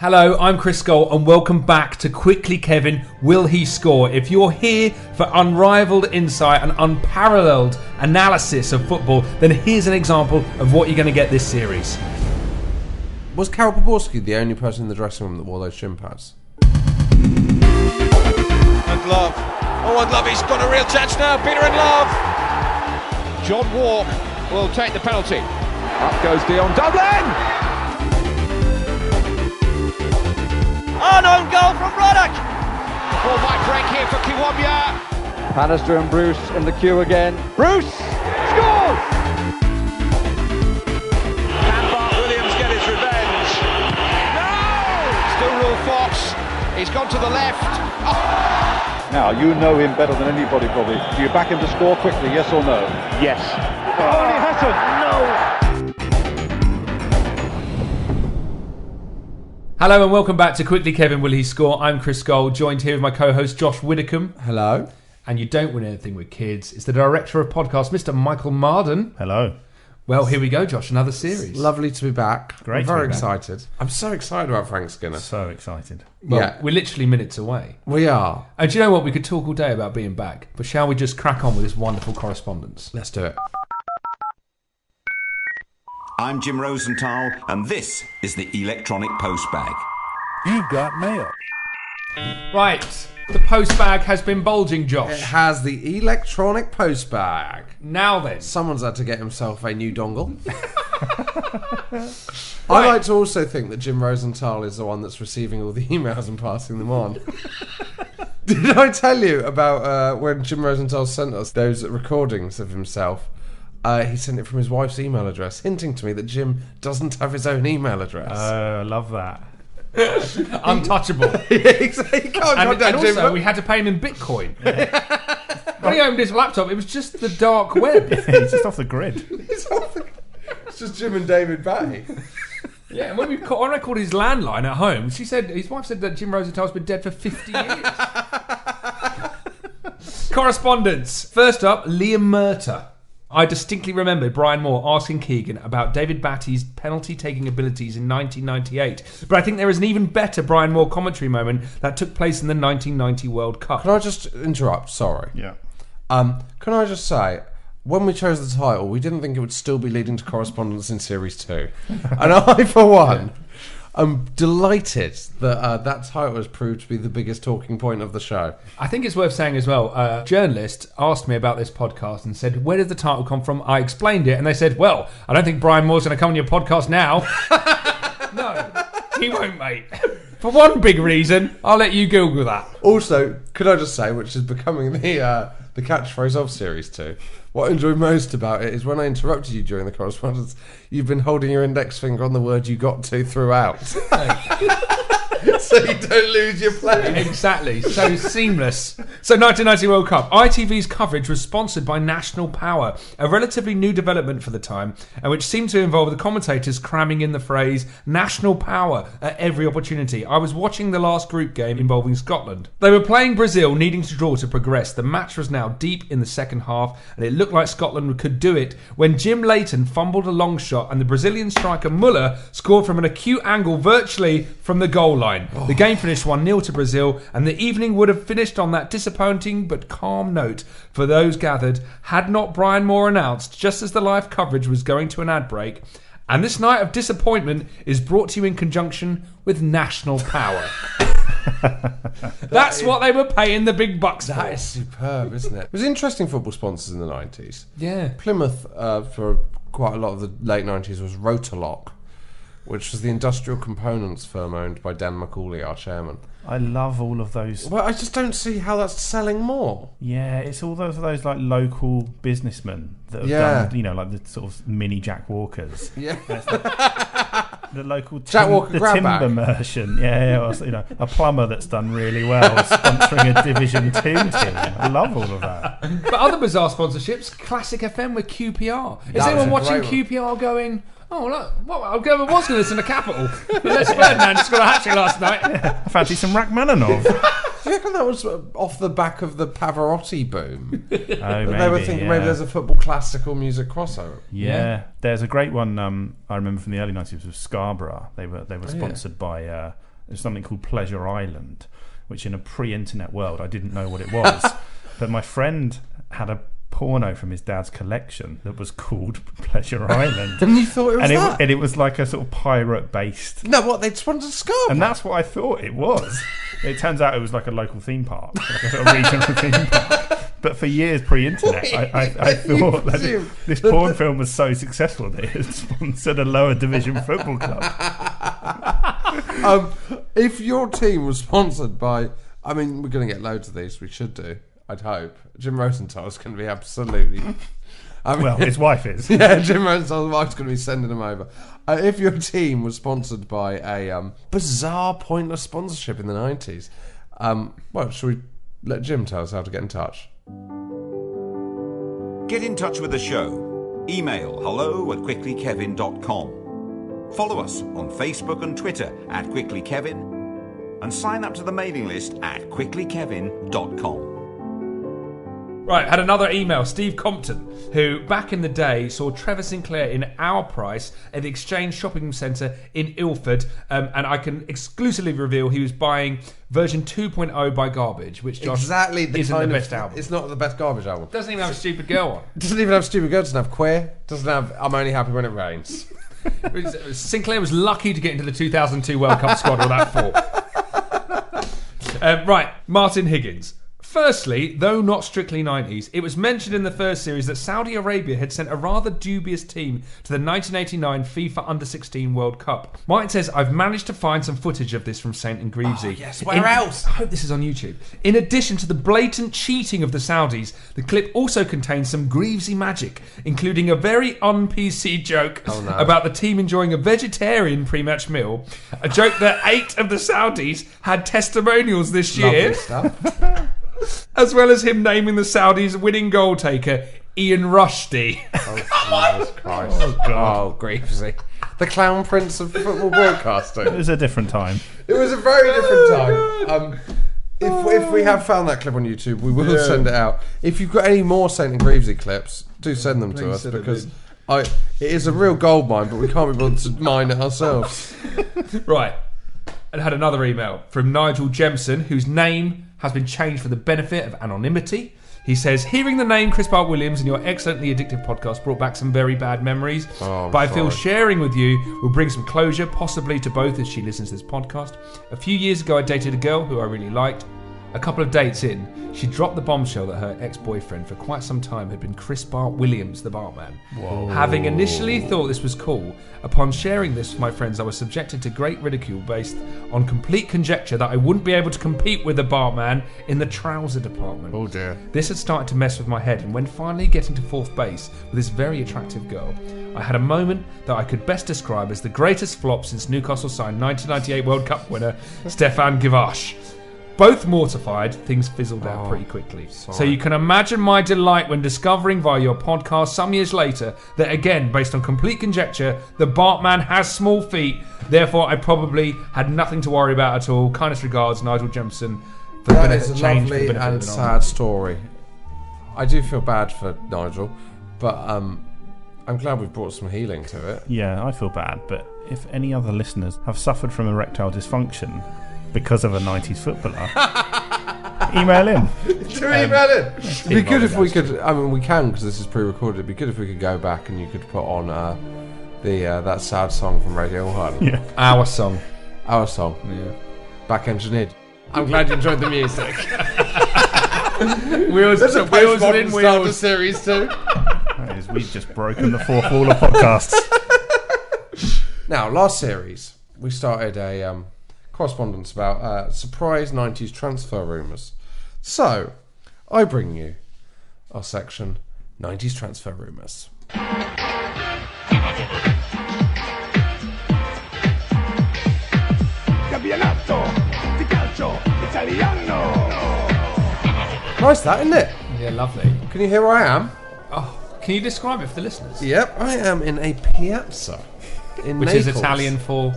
Hello, I'm Chris Scull, and welcome back to Quickly Kevin Will He Score? If you're here for unrivaled insight and unparalleled analysis of football, then here's an example of what you're going to get this series. Was Karel Poborsky the only person in the dressing room that wore those shin pads? And Love. Oh, and Love, he's got a real chance now. Peter and Love. John Walk will take the penalty. Up goes Dion Dublin. An own goal from Ruddock. Ball might break here for Kiwomya. Bannister and Bruce in the queue again. Bruce scores! Can Bart Williams get his revenge? No! Still Rule Fox. He's gone to the left. Oh. Now, you know him better than anybody probably. Do you back him to score quickly, yes or no? Yes. Oh, he hasn't! No! Hello and welcome back to Quickly Kevin Will He Score? I'm Chris Gold, joined here with my co-host Josh Widdicombe. Hello. And you don't win anything with kids. It's the director of podcast, Mr. Michael Marden. Hello. Well, here we go, Josh. Another series. Lovely to be back. Great I'm to very be back. excited. I'm so excited about Frank Skinner. So excited. Well, yeah, we're literally minutes away. we are. And do you know what? We could talk all day about being back, but shall we just crack on with this wonderful correspondence? Let's do it. I'm Jim Rosenthal, and this is the Electronic Post Bag. You've got mail. Right. The post bag has been bulging, Josh. It has the electronic post bag. Now then. Someone's had to get himself a new dongle. I like to also think that Jim Rosenthal is the one that's receiving all the emails and passing them on. Did I tell you about uh, when Jim Rosenthal sent us those recordings of himself? Uh, he sent it from his wife's email address, hinting to me that Jim doesn't have his own email address. Uh, I love that. Untouchable. he can't and, contact and Jim. also, we had to pay him in Bitcoin. when he opened his laptop, it was just the dark web. He's just off the grid. it's just Jim and David Batty. Yeah, and when we call, when I called his landline at home, she said his wife said that Jim Rosenthal's been dead for fifty years. Correspondence. First up, Liam Murta. I distinctly remember Brian Moore asking Keegan about David Batty's penalty taking abilities in 1998, but I think there is an even better Brian Moore commentary moment that took place in the 1990 World Cup. Can I just interrupt? Sorry. Yeah. Um, can I just say, when we chose the title, we didn't think it would still be leading to correspondence in series two, and I, for one, am delighted that uh, that title has proved to be the biggest talking point of the show. I think it's worth saying as well. A journalist asked me about this podcast and said, "Where did the title come from?" I explained it, and they said, "Well, I don't think Brian Moore's going to come on your podcast now." no, he won't, mate. For one big reason, I'll let you Google that. Also, could I just say, which is becoming the uh, the catchphrase of series two. What I enjoy most about it is when I interrupted you during the correspondence, you've been holding your index finger on the word you got to throughout. so you don't lose your play. Exactly. So seamless. So 1990 World Cup. ITV's coverage was sponsored by National Power, a relatively new development for the time, and which seemed to involve the commentators cramming in the phrase "National Power" at every opportunity. I was watching the last group game involving Scotland. They were playing Brazil, needing to draw to progress. The match was now deep in the second half, and it looked like Scotland could do it when Jim Leighton fumbled a long shot, and the Brazilian striker Muller scored from an acute angle, virtually from the goal line. The game finished 1 0 to Brazil, and the evening would have finished on that disappointing but calm note for those gathered had not Brian Moore announced, just as the live coverage was going to an ad break. And this night of disappointment is brought to you in conjunction with National Power. That's what they were paying the big bucks for. That is superb, isn't it? It was interesting football sponsors in the 90s. Yeah. Plymouth, uh, for quite a lot of the late 90s, was Rotolok, which was the industrial components firm owned by Dan McCauley, our chairman. I love all of those. Well, I just don't see how that's selling more. Yeah, it's all those those like local businessmen that have Yeah. done, you know, like the sort of mini Jack Walkers. Yeah. The local Jack Walker the grabback. timber merchant, yeah, yeah, or, you know, a plumber that's done really well, sponsoring a Division Two team. I love all of that. But other bizarre sponsorships, Classic FM with QPR. Is That anyone a watching QPR going, oh, look, well, I was going to listen to Capital. But Les Ferdinand just got a hat trick last night. I fancy some Rachmaninoff. Do you reckon that was off the back of the Pavarotti boom? Oh, they were thinking yeah. maybe there's a football classical music crossover. Yeah. there's a great one. Um, I remember from the early nineties was Scarborough. They were they were Oh, yeah. sponsored by uh, something called Pleasure Island, which in a pre-internet world I didn't know what it was, but my friend had a porno from his dad's collection that was called Pleasure Island, And you thought it was and it that? and it was like a sort of pirate based. no, what they'd sponsored Scarborough. And that's what I thought it was. It turns out it was like a local theme park, like a sort of regional theme park. But for years pre-internet, I, I, I thought that it- this porn film was so successful that it had sponsored a lower division football club. um, if your team was sponsored by, I mean, we're going to get loads of these. We should do. I'd hope Jim Rosenthal's going to be absolutely. I mean, Well, his wife is. yeah, Jim Rosenthal's wife's going to be sending them over. Uh, if your team was sponsored by a um, bizarre, pointless sponsorship in the nineties, um, well, should we let Jim tell us how to get in touch? Get in touch with the show. Email hello at quicklykevin.com. Follow us on Facebook and Twitter at quicklykevin and sign up to the mailing list at quicklykevin.com. Right, had another email. Steve Compton, who back in the day saw Trevor Sinclair in our price at the Exchange Shopping Centre in Ilford, um, and I can exclusively reveal he was buying version 2.0 by Garbage, which Josh exactly the isn't kind the of- best album. It's not the best garbage album. Doesn't even have a stupid girl on. Doesn't even have stupid girl. Doesn't have queer. Doesn't have. I'm only happy when it rains. Sinclair was lucky to get into the 2002 World Cup squad with that four. Um, right, Martin Higgins. Firstly, though not strictly 90s, it was mentioned in the first series that Saudi Arabia had sent a rather dubious team to the 1989 FIFA Under 16 World Cup. Martin says, I've managed to find some footage of this from St. and Greavesy. Oh, yes, where In- else? I hope this is on YouTube. In addition to the blatant cheating of the Saudis, the clip also contains some Greavesy magic, including a very un-PC joke Oh, no. about the team enjoying a vegetarian pre-match meal, a joke that eight of the Saudis had testimonials this year, Lovely stuff. as well as him naming the Saudis' winning goal taker Ian Rushdie. Jesus Christ. Oh, God. Greavesy. The clown prince of football broadcasting. It was a different time. It was a very different time. Um, if, if we have found that clip on YouTube, we will send it out. If you've got any more Saint and Greavesy clips, do send them to us because. I, it is a real gold mine, but we can't be bothered to mine it ourselves. Right. And had another email from Nigel Jemson, whose name has been changed for the benefit of anonymity. He says, Hearing the name Chris Bart Williams in your excellently addictive podcast brought back some very bad memories. Oh, but I feel sorry. sharing with you will bring some closure, possibly to both as she listens to this podcast. A few years ago, I dated a girl who I really liked. A couple of dates in, she dropped the bombshell that her ex boyfriend for quite some time had been Chris Bart Williams, the Bartman. Having initially thought this was cool, upon sharing this with my friends, I was subjected to great ridicule based on complete conjecture that I wouldn't be able to compete with the Bartman in the trouser department. Oh dear. This had started to mess with my head, and when finally getting to fourth base with this very attractive girl, I had a moment that I could best describe as the greatest flop since Newcastle signed 1998 World Cup winner Stéphane Guivarc'h. Both mortified, things fizzled out pretty quickly. So you can imagine my delight when discovering via your podcast some years later that, again, based on complete conjecture, the Bartman has small feet. Therefore, I probably had nothing to worry about at all. Kindest regards, Nigel Jemson. For the That benefit- is a change for the lovely benefit of and the sad story. I do feel bad for Nigel, but um, I'm glad we've brought some healing to it. Yeah, I feel bad, but if any other listeners have suffered from erectile dysfunction because of a 90s footballer, email in. Do email it. It'd be good if we could. I mean, we can because this is pre-recorded. It'd be good if we could go back and you could put on uh, the uh, that sad song from Radio One, Yeah. Our song. our song, Yeah. back engineered. I'm glad you enjoyed the music. Wheels, There's a wheels postmodern within start to wheels. series too. That is, we've just broken the fourth wall of podcasts. Now, last series we started a um, correspondence about uh, surprise '90s transfer rumours. So, I bring you our section '90s transfer rumours. Nice, that isn't it? Yeah, lovely. Can you hear where I am? Oh, can you describe it for the listeners? Yep, I am in a piazza in Which is Italian for.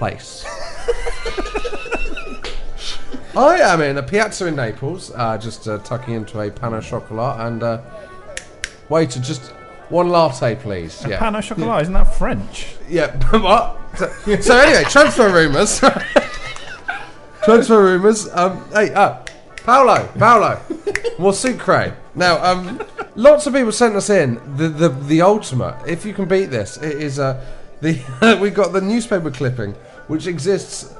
Place. I am in a piazza in Naples, uh, just uh, tucking into a pan au chocolat and uh, waiter, just one latte, please. Yeah, Pan au chocolat, isn't that French? yeah. what? So, so anyway, transfer rumours. transfer rumours. Um, hey, uh, Paolo, Paolo, more sucre. Now, um, lots of people sent us in the the, the ultimate. If you can beat this, it is uh, the we got the newspaper clipping which exists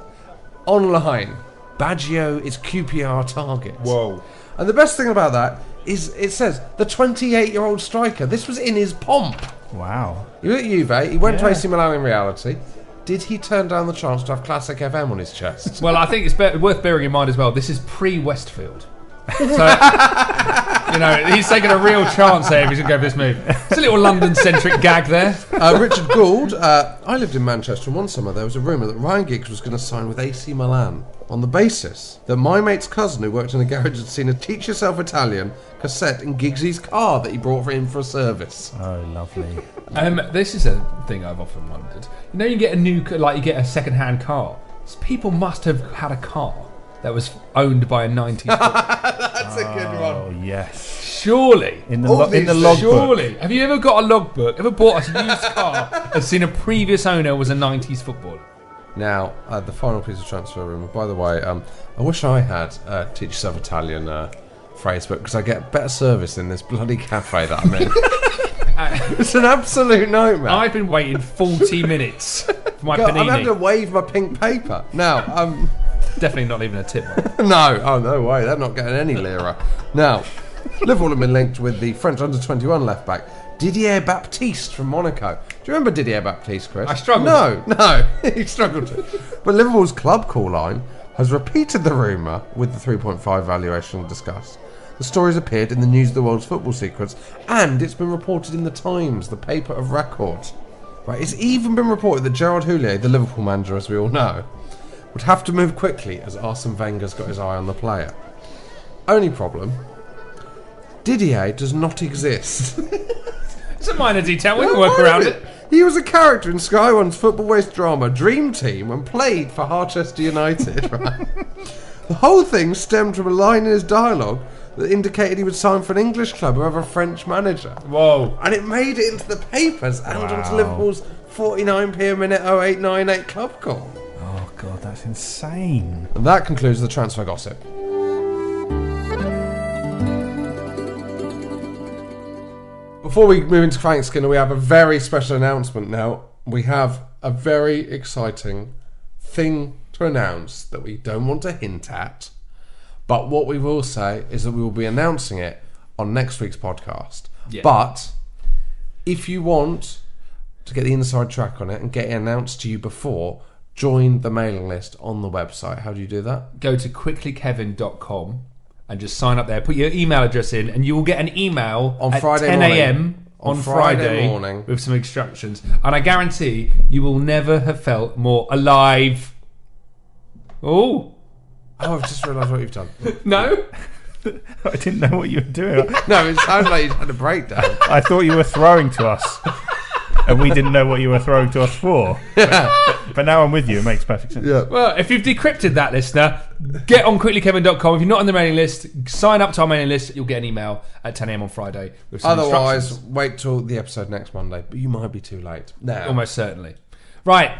online. Baggio is QPR target. Whoa. And the best thing about that is it says the 28 year old striker. This was in his pomp. Wow. He was at Juve. He went to AC Milan in reality. Did he turn down the chance to have Classic FM on his chest? Well, I think it's be- worth bearing in mind as well. This is pre Westfield. So, you know, he's taking a real chance there if he's going to go for this move. It's a little London centric gag there. uh, Richard Gould. Uh, I lived in Manchester, and one summer there was a rumour that Ryan Giggs was going to sign with AC Milan on the basis that my mate's cousin, who worked in a garage, had seen a "Teach Yourself Italian" cassette in Giggsy's car that he brought for him for a service. Oh, lovely. Um, this is a thing I've often wondered. You know, you get a new, c- like, you get a second hand car. So people must have had a car that was owned by a 90s. That's a good one. Oh, yes. Surely. In the, All lo- in these the logbook. Surely. Have you ever got a logbook? Ever bought a used car and seen a previous owner was a 90s footballer? Now, uh, the final piece of transfer rumour. By the way, um, I wish I had uh, Teach Yourself Italian uh, phrase book because I get better service in this bloody cafe that I'm in. it's an absolute nightmare. I've been waiting 40 minutes for my God, I'm having to panini. wave my pink paper. Now, um, Definitely not leaving a tip. no, oh no way, they're not getting any lira. Now, Liverpool have been linked with the French under 21 left back Didier Baptiste from Monaco. Do you remember Didier Baptiste, Chris? I struggled. No, no, he struggled to. But Liverpool's club call line has repeated the rumour with the 3.5 valuation discussed. The story's appeared in the News of the World's Football Secrets, and it's been reported in the Times, the paper of record. Right, it's even been reported that Gerard Houllier, the Liverpool manager, as we all know, would have to move quickly as Arsene Wenger's got his eye on the player. Only problem Didier does not exist. It's a minor detail. We can work around minute. it. He was a character in Sky One's football waste drama Dream Team and played for Harchester United, right? the whole thing stemmed from a line in his dialogue that indicated he would sign for an English club or a French manager. Whoa. And it made it into the papers and onto Liverpool's 49p a minute 0898 club call. Oh, God, that's insane. And that concludes the transfer gossip. Before we move into Frank Skinner, we have a very special announcement now. We have a very exciting thing to announce that we don't want to hint at, But what we will say is that we will be announcing it on next week's podcast. Yeah. But if you want to get the inside track on it and get it announced to you before, join the mailing list on the website. How do you do that? Go to quicklykevin.com and just sign up there. Put your email address in, and you will get an email On at Friday 10 a.m. On on, Friday Friday, morning. with some instructions. And I guarantee you will never have felt more alive. Oh Oh, I've just realised what you've done. no! I didn't know what you were doing. No, it sounds like you had a breakdown. I thought you were throwing to us, and we didn't know what you were throwing to us for. But, but now I'm with you. It makes perfect sense. Yeah. Well, if you've decrypted that, listener, get on quicklykevin.com. If you're not on the mailing list, sign up to our mailing list. You'll get an email at 10 a.m. on Friday with some Otherwise, instructions. wait till the episode next Monday. But you might be too late. Now, Almost certainly. Right.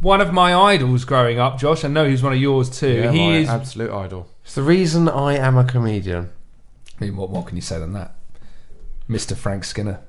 One of my idols growing up, Josh, I know he's one of yours too. Yeah, he my is. absolute idol. It's the reason I am a comedian. I mean, what more can you say than that? Mr. Frank Skinner.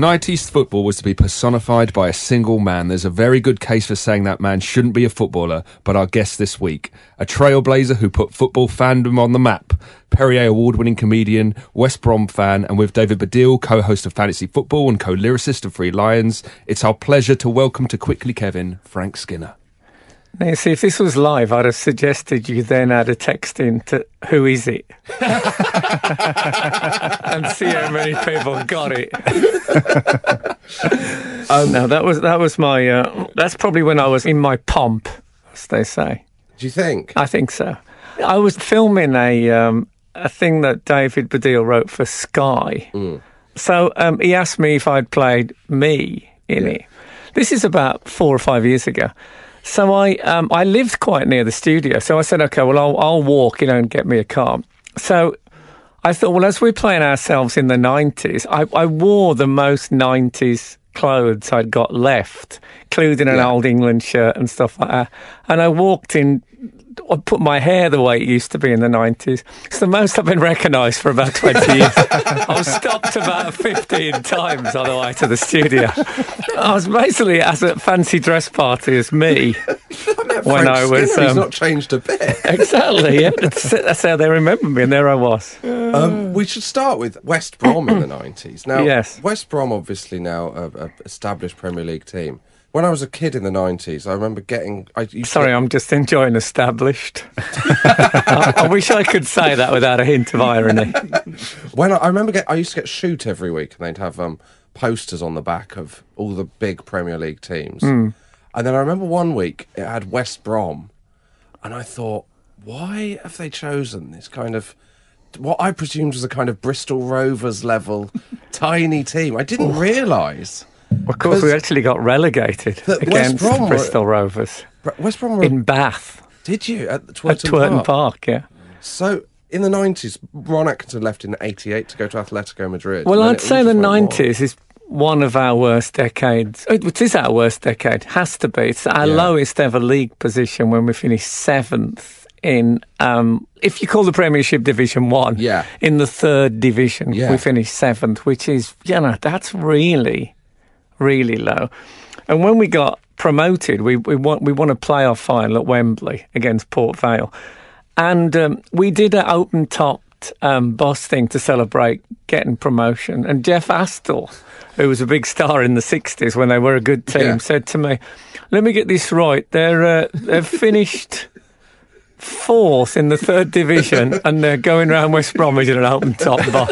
90s football was to be personified by a single man, there's a very good case for saying that man shouldn't be a footballer, but our guest this week, a trailblazer who put football fandom on the map, Perrier award winning comedian, West Brom fan, and with David Baddiel, co host of Fantasy Football and co lyricist of Three Lions, it's our pleasure to welcome to Quickly Kevin, Frank Skinner. Now, see, if this was live, I'd have suggested you then add a text in to who is it? and see how many people got it. um, no, that was that was my. Uh, that's probably when I was in my pomp, as they say. Do you think? I think so. I was filming a um, a thing that David Baddiel wrote for Sky. So um, he asked me if I'd played me in it. This is about four or five years ago. So I um, I lived quite near the studio. So I said, okay, well I'll I'll walk, you know, and get me a car. So I thought, well, as we're playing ourselves in the nineties, I, I wore the most nineties clothes I'd got left, including an old England shirt and stuff like that. And I walked in. I put my hair the way it used to be in the 90s. It's the most I've been recognised for about 20 years. I was stopped about 15 times on the way to the studio. I was basically at a fancy dress party as me when I was. Skinner, he's um, not changed a bit. exactly, yeah. That's, that's how they remember me, and there I was. Um, we should start with West Brom in the nineties. Now, Yes. West Brom obviously now a, a established Premier League team. When I was a kid in the nineties, I remember getting. I to Sorry, I'm just enjoying established. I, I wish I could say that without a hint of irony. when I, I remember get, I used to get shoot every week, and they'd have um, posters on the back of all the big Premier League teams. Mm. And then I remember one week it had West Brom, and I thought, why have they chosen this kind of what I presumed was a kind of Bristol Rovers level tiny team? I didn't realise Of course, we actually got relegated against Brom Bristol Rovers West Brom in Bath did you at at Twerton, Twerton Park? Park. Yeah. So in the nineties, Ron Atkinson left in '88 to go to Atletico Madrid. Well, I'd say the just went nineties is one of our worst decades. It is our worst decade. Has to be. It's our Yeah. lowest ever league position when we finished seventh in. Um, if you call the Premiership Division One, Yeah. in the third division, Yeah. we finished seventh, which is you know that's really, really low. And when we got promoted, we we won we won a playoff final at Wembley against Port Vale, and um, we did an open topped um, boss thing to celebrate getting promotion. And Jeff Astle, who was a big star in the '60s when they were a good team, Yeah. said to me, "Let me get this right. They're uh, they've finished." Fourth in the third division, and they're going around West Bromwich in an open top boss.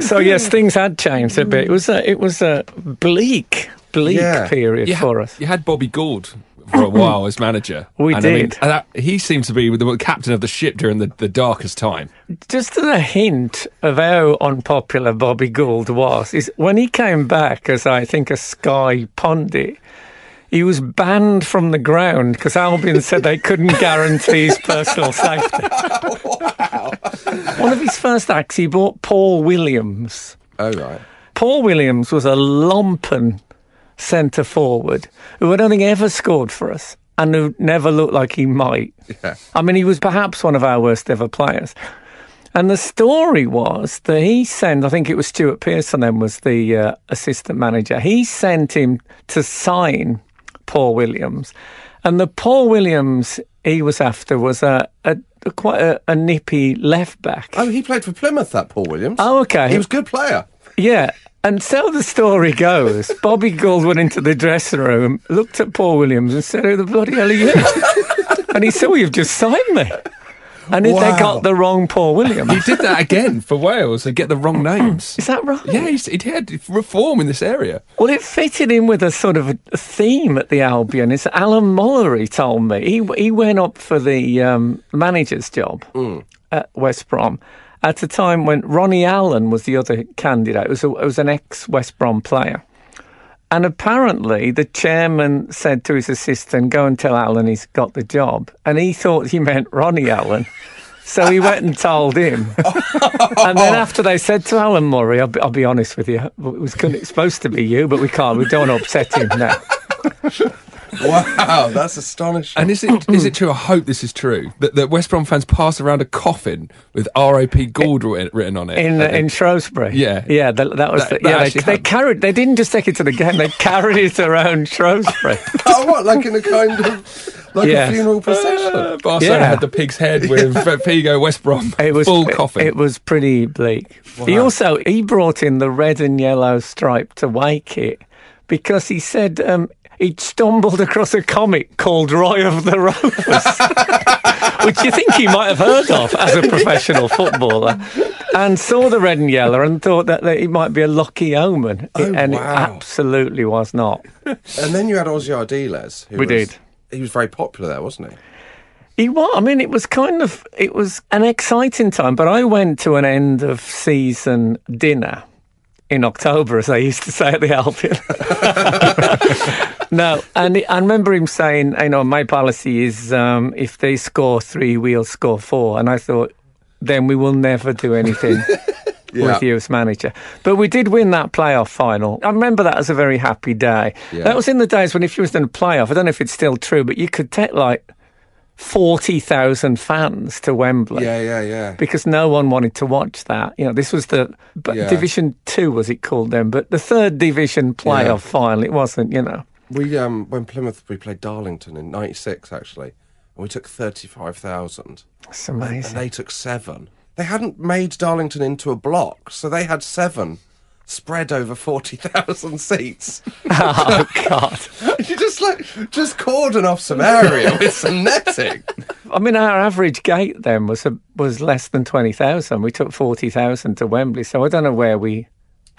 so yes, things had changed a bit. It was a, it was a bleak, bleak Yeah. period You for had, us. you had Bobby Gould for a mm-hmm. while as manager. We and I mean, did. that, he seemed to be the captain of the ship during the, the darkest time. Just as a hint of how unpopular Bobby Gould was, is when he came back as I think a Sky pundit, He was banned from the ground because Albion said they couldn't guarantee his personal safety. One of his first acts, he bought Paul Williams. Oh right. Paul Williams was a lumpen centre forward who I don't think ever scored for us and who never looked like he might. Yeah. I mean, he was perhaps one of our worst ever players. And the story was that he sent, I think it was Stuart Pearson then was the uh, assistant manager, he sent him to sign Paul Williams. And the Paul Williams he was after was a, a, a quite a, a nippy left back. Oh, he played for Plymouth. That Paul Williams. Oh, okay. He was a good player. Yeah. And so the story goes, Bobby Gould went into the dressing room, looked at Paul Williams and said, Who the bloody hell are you? and he said, Well, you've just signed me. And if they got the wrong Paul Williams. He did that again for Wales They get the wrong names. Is that right? Yeah, he's, he had reform in this area. Well, it fitted in with a sort of a theme at the Albion. It's Alan Mullery told me he he went up for the um, manager's job at West Brom at a time when Ronnie Allen was the other candidate. It was a, it was an ex West Brom player, and apparently the chairman said to his assistant, "Go and tell Alan he's got the job," and he thought he meant Ronnie Allen. So he went and told him. and then after they said to Alan Mullery, I'll be, I'll be honest with you, it was it's supposed to be you, but we can't. We don't want to upset him now. Wow, that's astonishing. And is it is it true? I hope this is true that, that West Brom fans pass around a coffin with R.A.P. Gould writ- written on it In And in Shrewsbury, Yeah. yeah, that, that was That- the, that yeah. They, they carried. They didn't just take it to the game; they carried it around Shrewsbury. oh, what? Like in a kind of like Yeah. a funeral procession. Uh, Barcelona Yeah. had the pig's head with Figo West Brom It was full it- coffin. It, was pretty bleak. He also he brought in the red and yellow striped away kit because he said um, he'd stumbled across a comic called Roy of the Rovers, which you think he might have heard of as a professional footballer, and saw the red and yellow and thought that, that it might be a lucky omen, Oh, and it absolutely was not. And then you had Ossie Ardiles. Who We was, did. He was very popular there, wasn't he? He was. I mean, it was kind of it was an exciting time. But I went to an end of season dinner in October, as I used to say at the Albion. no, and I remember him saying, "You know, my policy is um, if they score three, we'll score four. And I thought, then we will never do anything. Yeah. With you as manager, but we did win that playoff final. I remember that as a very happy day. Yeah. That was in the days when, if you was in a playoff, I don't know if it's still true, but you could take like forty thousand fans to Wembley Yeah, yeah, yeah. because no one wanted to watch that. You know, this was the but Yeah. Division Two was it called then, but the third division playoff final. It wasn't. You know, We um when Plymouth we played Darlington in '96 actually, and we took thirty-five thousand, and amazing. they took seven. They hadn't made Darlington into a block, so they had seven spread over forty thousand seats. oh God! you just like just cordon off some area with some netting. I mean, our average gate then was a, was less than twenty thousand. We took forty thousand to Wembley, so I don't know where we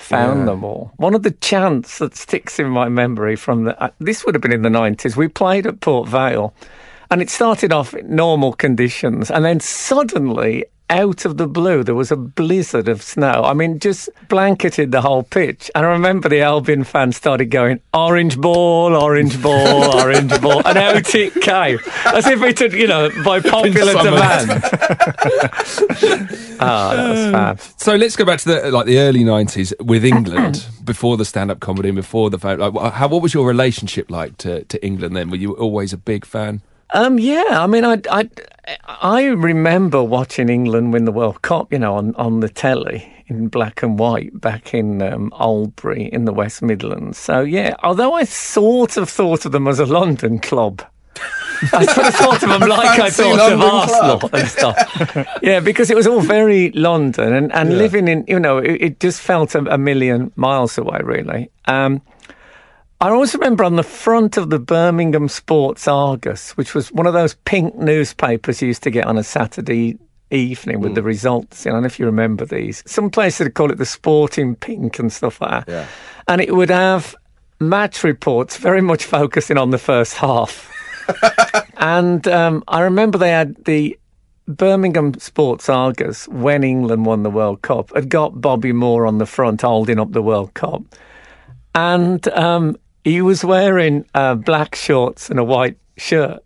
found Yeah. them all. One of the chants that sticks in my memory from the uh, this would have been in the nineties. We played at Port Vale, and it started off in normal conditions, and then suddenly. Out of the blue, there was a blizzard of snow. I mean, just blanketed the whole pitch. And I remember the Albion fans started going, orange ball, orange ball, orange ball. And out it came. As if it had, you know, by popular demand. Ah, that was fab. So let's go back to the like the early nineties with England before the stand up comedy and before the like how what was your relationship like to, to England then? Were you always a big fan? Um, yeah, I mean, I, I, I remember watching England win the World Cup, you know, on, on the telly in black and white back in um, Oldbury in the West Midlands. So, yeah, although I sort of thought of them as a London club. I sort of thought of them like I Fancy thought of London Arsenal club. and stuff. yeah, because it was all very London and, and living in, you know, it, it just felt a, a million miles away, really. Um, I always remember on the front of the Birmingham Sports Argus, which was one of those pink newspapers you used to get on a Saturday evening with the results. I don't know if you remember these. Some places would call it the Sporting Pink and stuff like that. Yeah. And it would have match reports very much focusing on the first half. and um, I remember they had the Birmingham Sports Argus when England won the World Cup had got Bobby Moore on the front holding up the World Cup. And um, he was wearing uh, black shorts and a white shirt,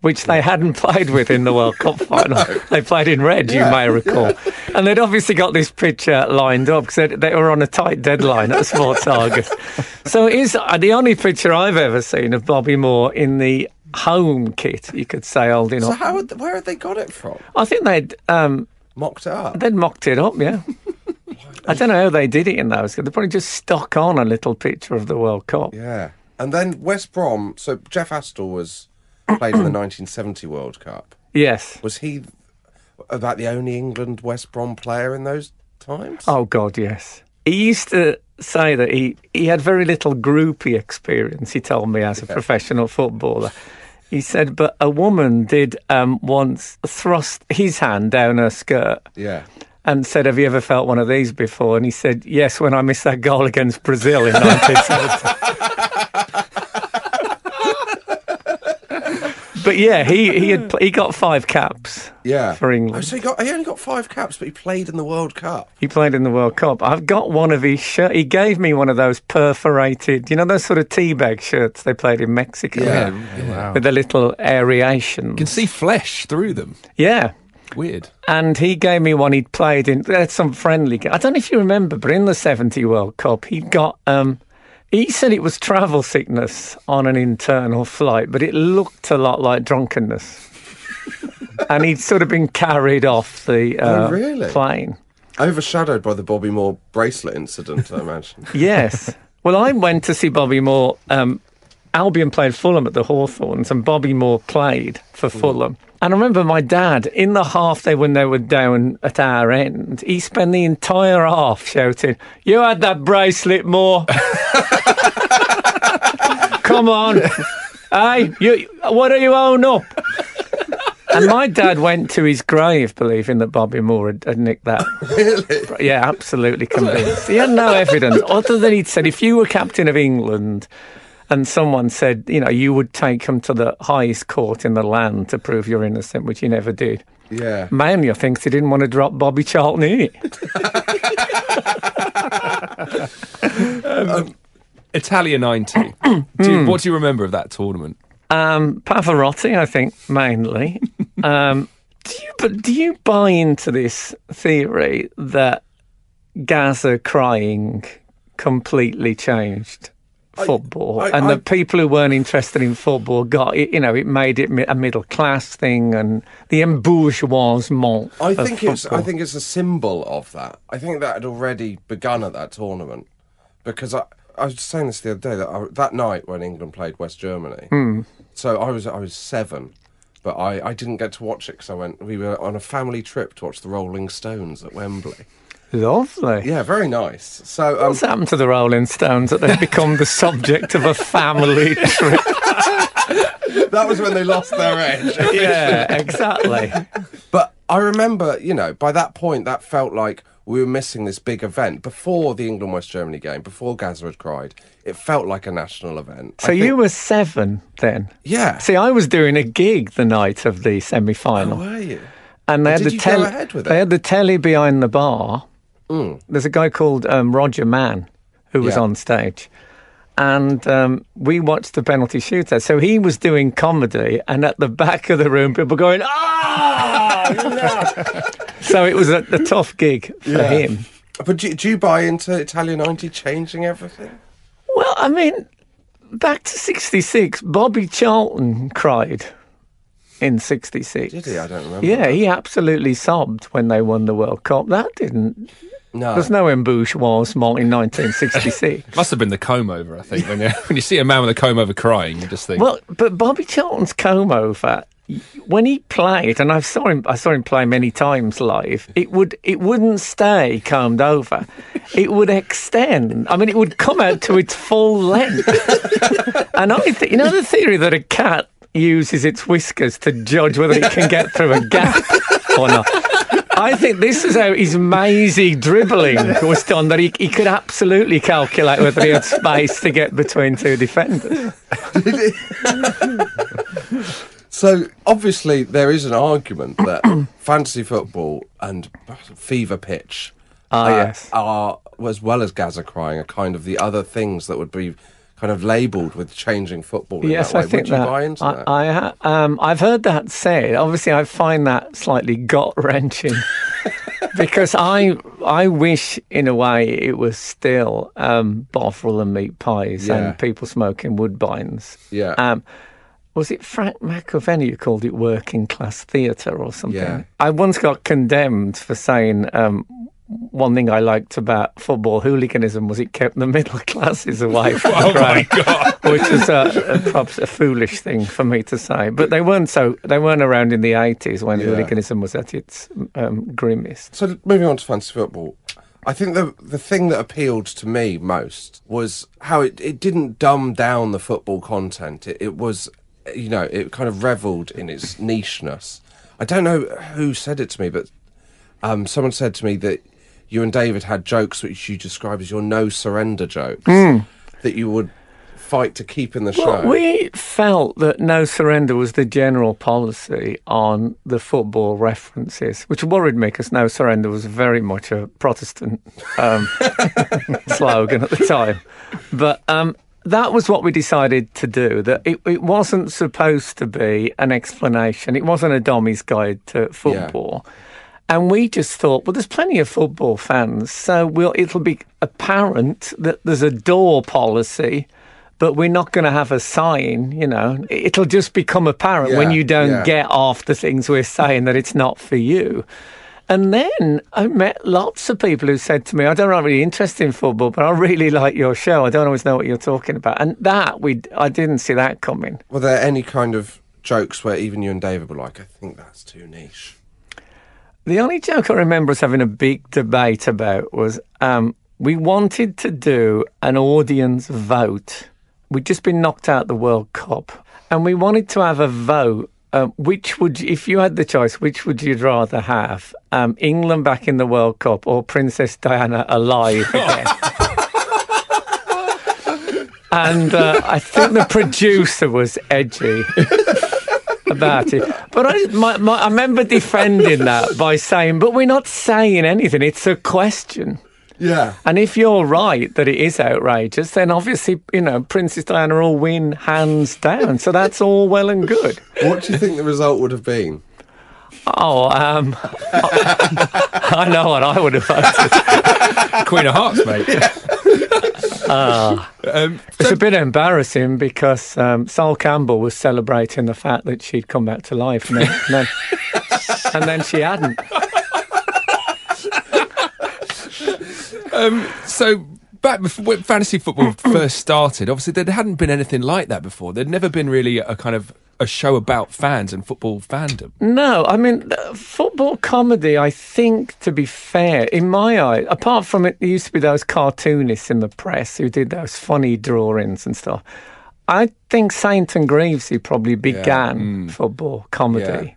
which they hadn't played with in the World Cup final. They played in red, you may recall. And they'd obviously got this picture lined up because they, were on a tight deadline at Sports Argus. So it is uh, the only picture I've ever seen of Bobby Moore in the home kit, you could say, holding So up. how? Where had they got it from? I think they'd um, Mocked it up. they'd mocked it up, yeah. I don't know how they did it in those. They probably just stuck on a little picture of the World Cup. Yeah. And then West Brom. So Jeff Astle was played in the 1970 World Cup. Yes. Was he about the only England West Brom player in those times? Oh God, yes. He used to say that he, he had very little groupie experience. He told me as a professional footballer. He said, but a woman did um, once thrust his hand down her skirt Yeah. And said, "Have you ever felt one of these before?" And he said, "Yes, when I missed that goal against Brazil in 1970." but yeah, he he had he got five caps. Yeah. For England. Oh, so he got he only got five caps, but he played in the World Cup. He played in the World Cup. I've got one of his shirts. He gave me one of those perforated, you know, those sort of teabag shirts they played in Mexico. Yeah, With the little aeration. You can see flesh through them. Yeah. Weird. And he gave me one he'd played in uh, some friendly game. I don't know if you remember, but in the 70 World Cup, he got. Um, he said it was travel sickness on an internal flight, but it looked a lot like drunkenness. and he'd sort of been carried off the uh, Oh, really? plane. Overshadowed by the Bobby Moore bracelet incident, I imagine. Yes. Well, I went to see Bobby Moore. Um, Albion played Fulham at the Hawthorns, and Bobby Moore played for mm. Fulham. And I remember my dad, in the half they when they were down at our end, he spent the entire half shouting, You had that bracelet, Moore. Come on. hey, you, what are you own up? And my dad went to his grave believing that Bobby Moore had, had nicked that. really? Yeah, absolutely convinced. He had no evidence other than he'd said, if you were captain of England and someone said, you know, you would take him to the highest court in the land to prove you're innocent, which he never did. Yeah. Mainly, I think, he didn't want to drop Bobby Charlton in it. Italia 90. do you, what do you remember of that tournament? Um, Pavarotti, I think, mainly. um, do you but do you buy into this theory that Gaza crying completely changed football, I- and I- that people who weren't interested in football got it? You know, it made it a middle class thing, and the embourgeoisement. I think it's I think it's a symbol of that. I think that had already begun at that tournament because I I was saying this the other day that I, that night when England played West Germany. Hmm. So I was I was seven, but I, I didn't get to watch it because I went. We were on a family trip to watch the Rolling Stones at Wembley. Lovely. Yeah, very nice. So um, What's happened to the Rolling Stones that they've become the subject of a family trip? that was when they lost their edge. yeah, exactly. But I remember, you know, by that point, that felt like we were missing this big event before the England West Germany game, before Gaza had cried. It felt like a national event. So you were seven then? Yeah. See, I was doing a gig the night of the semi final. How were you? and they And had the telly. ahead with They had the telly behind the bar. There's a guy called um, Roger Mann who was Yeah. on stage. And um, we watched the penalty shootout. So he was doing comedy, and at the back of the room, people going, "Ah!" no." so it was a, a tough gig for Yeah. him. But do, do you buy into Italian 90 changing everything? Well, I mean, back to '66, Bobby Charlton cried in '66. Did he? I don't remember. Yeah, he absolutely sobbed when they won the World Cup. That didn't. No. There's no embourgeoisement in 1966. Must have been the comb over, I think. When you, when you see a man with a comb over crying, you just think, well, but Bobby Charlton's comb over, when he played, and I saw him, I saw him play many times live. It would, it wouldn't stay combed over. It would extend. I mean, it would come out to its full length. and I, th- you know, the theory that a cat uses its whiskers to judge whether it can get through a gap or not. I think this is how his mazy dribbling was done. That he, he could absolutely calculate whether he had space to get between two defenders. So obviously there is an argument that fantasy football and fever pitch Ah, uh, yes. are as well as Gaza crying are kind of the other things that would be kind of labelled with changing football. in Yes, that way. I think Would you that. buy into I, that? I ha- um, I've heard that said. Obviously, I find that slightly gut wrenching because I I wish in a way it was still um, bovril and meat pies Yeah. and people smoking woodbines. Yeah. Um, was it Frank McAvennie who called it working class theatre or something? Yeah. I once got condemned for saying um, one thing I liked about football hooliganism was it kept the middle classes away from the Oh my God. which is a, a, perhaps a foolish thing for me to say. But they weren't so they weren't around in the eighties when Yeah. hooliganism was at its um, grimmest. So moving on to fantasy football, I think the the thing that appealed to me most was how it, it didn't dumb down the football content. It, it was, you know, it kind of revelled in its nicheness. I don't know who said it to me, but um, someone said to me that you and David had jokes which you describe as your no surrender jokes that you would fight to keep in the show. Well, we felt that no surrender was the general policy on the football references, which worried me because no surrender was very much a Protestant um, slogan at the time. But um, that was what we decided to do. That it, it wasn't supposed to be an explanation. It wasn't a dummy's guide to football. And we just thought, well, there's plenty of football fans, so we'll, it'll be apparent that there's a door policy, but we're not going to have a sign. You know, it'll just become apparent when you don't yeah. get off the things we're saying that it's not for you. And then I met lots of people who said to me, I don't know, I'm really interested in football, but I really like your show. I don't always know what you're talking about. And that, we, I didn't see that coming. Were there any kind of jokes where even you and David were like, I think that's too niche? The only joke I remember us having a big debate about was um, we wanted to do an audience vote. We'd just been knocked out the World Cup, and we wanted to have a vote. Um, which would, if you had the choice, which would you rather have? Um, England back in the World Cup or Princess Diana alive again? and uh, I think the producer was edgy about it. But I, my, my, I remember defending that by saying, but we're not saying anything. It's a question. Yeah. And if you're right that it is outrageous, then obviously, you know, Princess Diana will win hands down. So that's all well and good. What do you think the result would have been? Oh, um, I know what I would have voted. Queen of Hearts, mate. Ah. Um, it's a bit embarrassing because um, Sol Campbell was celebrating the fact that she'd come back to life, and then, and then, and then she hadn't. Um, so back before when fantasy football first started, obviously there hadn't been anything like that before. There'd never been really a kind of a show about fans and football fandom. No, I mean, uh, football comedy, I think, to be fair, in my eye, apart from it, there used to be those cartoonists in the press who did those funny drawings and stuff. I think Saint and Greavesy probably began football comedy. Yeah.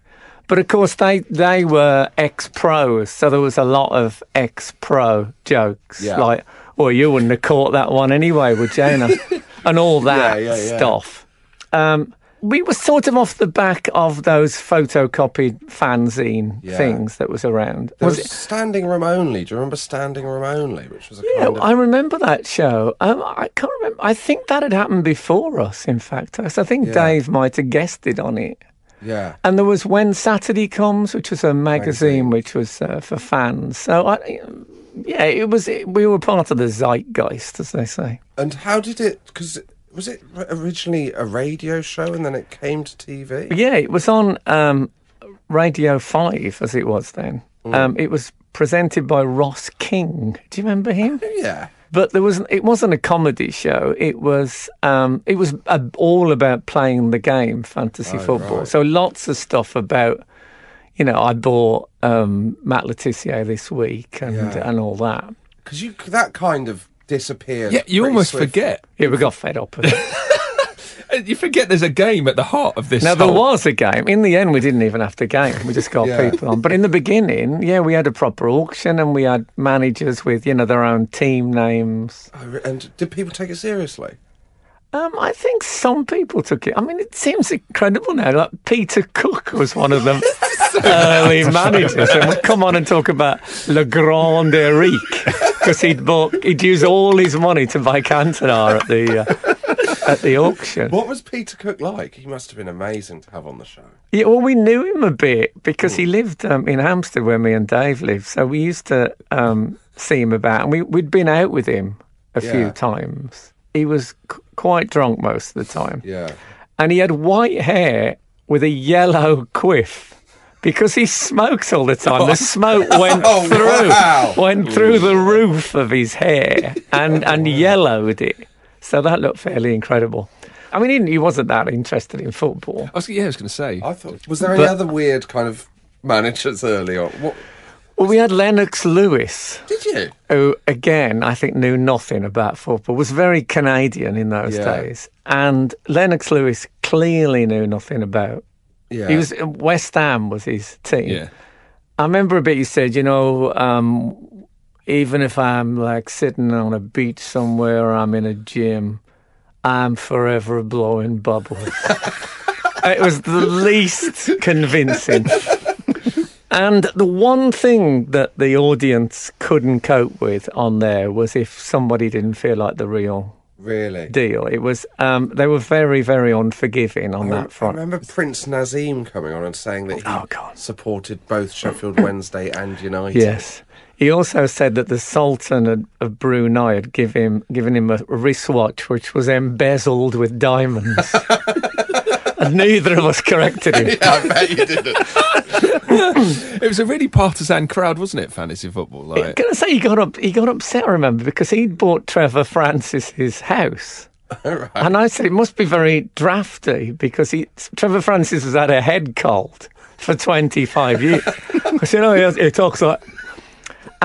But of course, they, they were ex pros, so there was a lot of ex pro jokes. Yeah. Like, well, you wouldn't have caught that one anyway, would you? And, and all that Yeah, yeah, stuff. Um, we were sort of off the back of those photocopied fanzine Yeah. things that was around. There Was was? Standing Room Only. Do you remember Standing Room Only? Which was a Yeah, kind of. I remember that show. Um, I can't remember. I think that had happened before us. In fact, I think Yeah. Dave might have guessed it on it. yeah. And there was When Saturday Comes, which was a magazine, Magazine. which was uh, for fans. So I, yeah, it was. It, we were part of the zeitgeist, as they say. And how did it? Because was it originally a radio show and then it came to TV? Yeah, it was on um, Radio 5, as it was then. Mm. Um, it was presented by Ross King. Do you remember him? Yeah. But there was it wasn't a comedy show. It was um, it was all about playing the game, fantasy Oh, football. right. So lots of stuff about, you know, I bought um, Matt Le Tissier this week and Yeah. and all that. Because you that kind of disappeared. Yeah, you almost swiftly. forget. Yeah, we got fed up of it. You forget there's a game at the heart of this. Now there was a game. In the end, we didn't even have to game. We just got Yeah. people on. But in the beginning, yeah, we had a proper auction and we had managers with you know their own team names. Oh, And did people take it seriously? Um, I think some people took it. I mean, it seems incredible now. Like Peter Cook was one of them early managers, and would come on and talk about Le Grand Eric because he'd bought, he'd use all his money to buy Cantona at the uh, at the auction. What was Peter Cook like? He must have been amazing to have on the show. Yeah, well, we knew him a bit because he lived um, in Hampstead where me and Dave lived. So we used to um, see him about, and we, we'd been out with him a Yeah. few times. He was c- quite drunk most of the time. Yeah. And he had white hair with a yellow quiff. Because he smokes all the time, the oh. smoke went Oh, through, wow. went through the roof of his hair and, and yellowed it. So that looked fairly incredible. I mean, he, he wasn't that interested in football. I was, yeah, I was going to say. I thought. Was there any other weird kind of managers early on? What Well, we had Lennox Lewis, did you? who, again, I think knew nothing about football, was very Canadian in those Yeah. days. And Lennox Lewis clearly knew nothing about. Yeah. He was West Ham was his team. Yeah. I remember a bit. He said, you know, um, even if I'm like sitting on a beach somewhere, or I'm in a gym, I'm forever blowing bubbles. it was the least convincing. And the one thing that the audience couldn't cope with on there was if somebody didn't feel like the real Really? deal. It was um, they were very, very unforgiving on I, that I front. remember Prince Naseem coming on and saying that he Oh, supported both Sheffield Wednesday and United. Yes. He also said that the Sultan of- Brunei had give him, given him a wristwatch which was embezzled with diamonds. and neither of us corrected him. yeah, I bet you didn't. It was a really partisan crowd, wasn't it? Fantasy football, like going to say he got up. He got upset. I remember because he'd bought Trevor Francis's house, Right. and I said it must be very drafty because he Trevor Francis has had a head cold for 25 years. Because you know he, he talks like,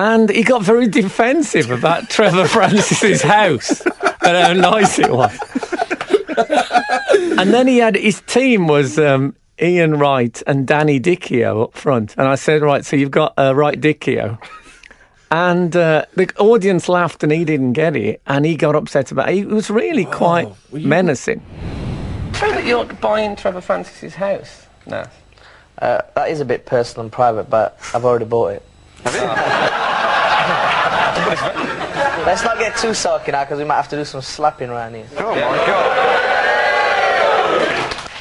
and he got very defensive about Trevor Francis's house and how nice it was. and then he had his team was um, Ian Wright and Danny Dichio up front, and I said, right, so you've got uh, Wright Dichio. And uh, the audience laughed and he didn't get it. And he got upset about it. He was really quite you- menacing. True that you're buying Trevor Francis's house? No. Uh, that is a bit personal and private, but I've already bought it. Let's not get too sulky now, because we might have to do some slapping around here. Oh my god.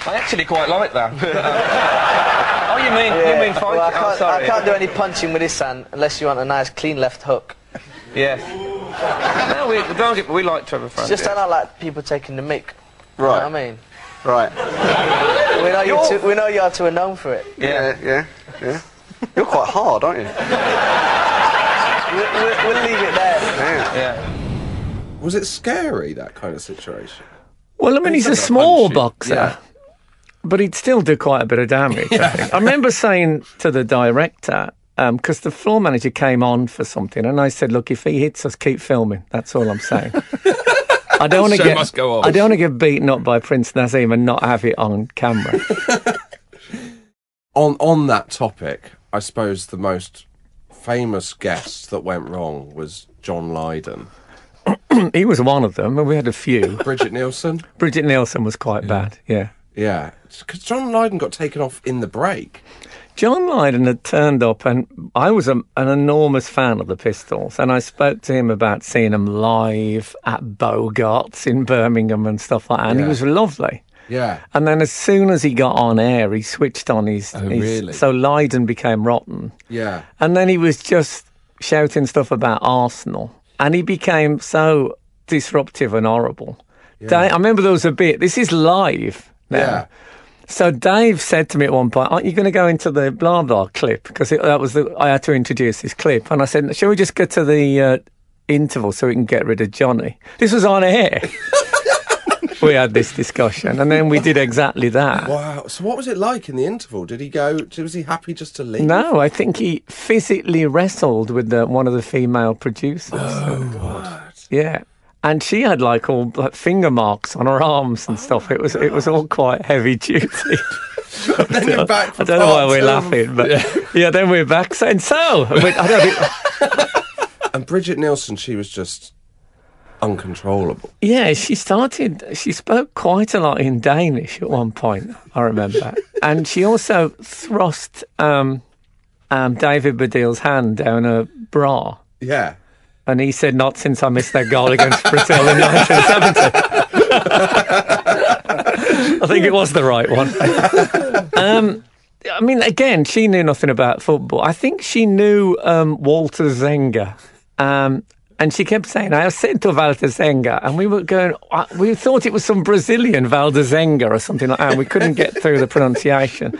I actually quite like that. oh, you mean you mean fighting? well, I, oh, can't, sorry. I can't do any punching with this hand unless you want a nice clean left hook. Yeah. no, we don't get. But we like Trevor It's Francis. just I don't like people taking the mick. You Right. know what I mean? Right. We know, you You're- two, we know you are two are known for it. yeah. Yeah, yeah, yeah. You're quite hard, aren't you? We'll, we'll, we'll leave it there. Yeah. Yeah. Was it scary that kind of situation? Well, I mean, he's a small punch boxer, Yeah. but he'd still do quite a bit of damage. I, think. I remember saying to the director, um, because the floor manager came on for something, and I said, "Look, if he hits us, keep filming. That's all I'm saying." I don't want to get must go on. I don't want to get beaten up by Prince Naseem and not have it on camera. On on that topic, I suppose the most famous guest that went wrong was John Lydon. he was one of them, and we had a few. Brigitte Nielsen. Brigitte Nielsen was quite bad. Yeah. Yeah, because John Lydon got taken off in the break. John Lydon had turned up, and I was a, an enormous fan of the Pistols. And I spoke to him about seeing them live at Bogarts in Birmingham and stuff like that. And Yeah. he was lovely. Yeah, And then as soon as he got on air, he switched on his. Oh, his- really? So Lydon became rotten. yeah. And then he was just shouting stuff about Arsenal. And he became so disruptive and horrible. Da- I remember there was a bit, this is live now. Yeah. So Dave said to me at one point, "Aren't you going to go into the blah blah clip?" Because that was the I had to introduce this clip, and I said, "Shall we just get to the uh, interval so we can get rid of Johnny?" This was on air. we had this discussion, and then we did exactly that. Wow. So what was it like in the interval? Did he go? Was he happy just to leave? No, I think he physically wrestled with the, one of the female producers. Oh God. Yeah. And she had like all like, finger marks on her arms and stuff. It was it was all quite heavy duty. then you're back. I don't know why we're laughing, but yeah. then we're back saying so. I, mean, I And Brigitte Nielsen, she was just uncontrollable. yeah, she started. She spoke quite a lot in Danish at one point. I remember, and she also thrust um, um, David Baddiel's hand down her bra. Yeah. And he said, "Not since I missed that goal against Brazil in 1970." I think it was the right one. Um, I mean, again, she knew nothing about football. I think she knew um, Walter Zenga. Um, and she kept saying, I sento Walter Zenga. And we were going, uh, we thought it was some Brazilian Valder Zenga or something like that. And we couldn't get through the pronunciation.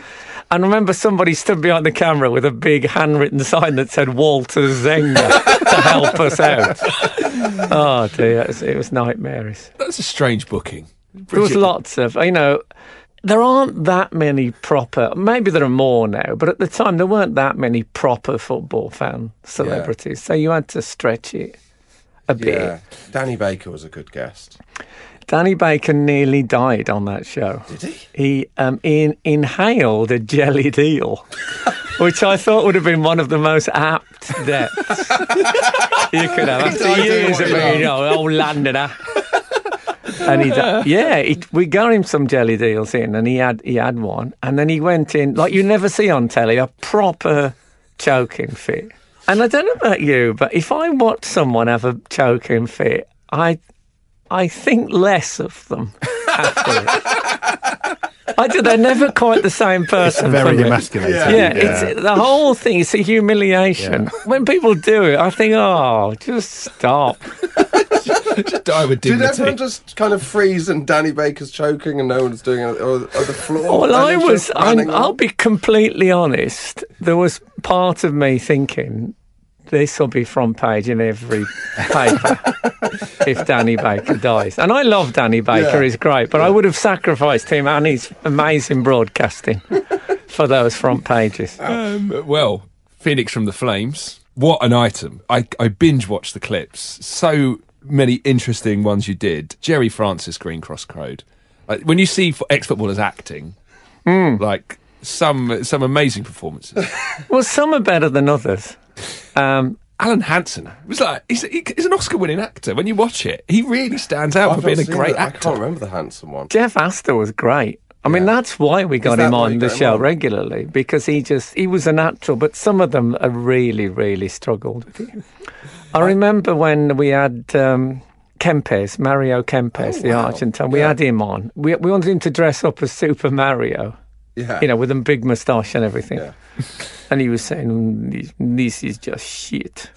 And I remember somebody stood behind the camera with a big handwritten sign that said Walter Zenga to help us out. Oh, dear. It was, it was nightmarish. That's a strange booking. There was lots of, you know, there aren't that many proper, maybe there are more now, but at the time there weren't that many proper football fan celebrities. So you had to stretch it a bit. Yeah. Danny Baker was a good guest. Danny Baker nearly died on that show. Did he? He um, in, inhaled a jellied eel, which I thought would have been one of the most apt deaths you could have after years of being, you know, old Londoner. and he, yeah, he, we got him some jellied eels in, and he had he had one, and then he went in like you never see on telly, a proper choking fit. And I don't know about you, but if I watch someone have a choking fit, I I think less of them. I do. They're never quite the same person. very for emasculating. Yeah, Yeah. it's the whole thing. It's a humiliation. When people do it, I think, oh, just stop. just die with Did dignity. everyone just kind of freeze and Danny Baker's choking and no one's doing it, or, or the floor? Well, I was. I'm, I'll be completely honest. There was part of me thinking this will be front page in every paper if Danny Baker dies. And I love Danny Baker; Yeah. he's great. But I would have sacrificed him and his amazing broadcasting for those front pages. Um, well, Phoenix from the Flames. What an item. I, I binge watched the clips. So many interesting ones you did. Gerry Francis, Green Cross Code. Like, when you see ex footballers acting, like some some amazing performances. Well, some are better than others. Um, Alan Hansen was like he's, he's an Oscar-winning actor. When you watch it, he really stands out I've for being a seen great actor. I actor. can't remember the handsome one. Jeff Astle was great. I mean, that's why we got him on the show on? regularly because he just he was a natural. But some of them are really, really struggled with it. I remember when we had um, Kempes, Mario Kempes, Oh, the Argentine. We had him on. We we wanted him to dress up as Super Mario. Yeah. You know, with a big moustache and everything. And he was saying, "Mm, this is just shit.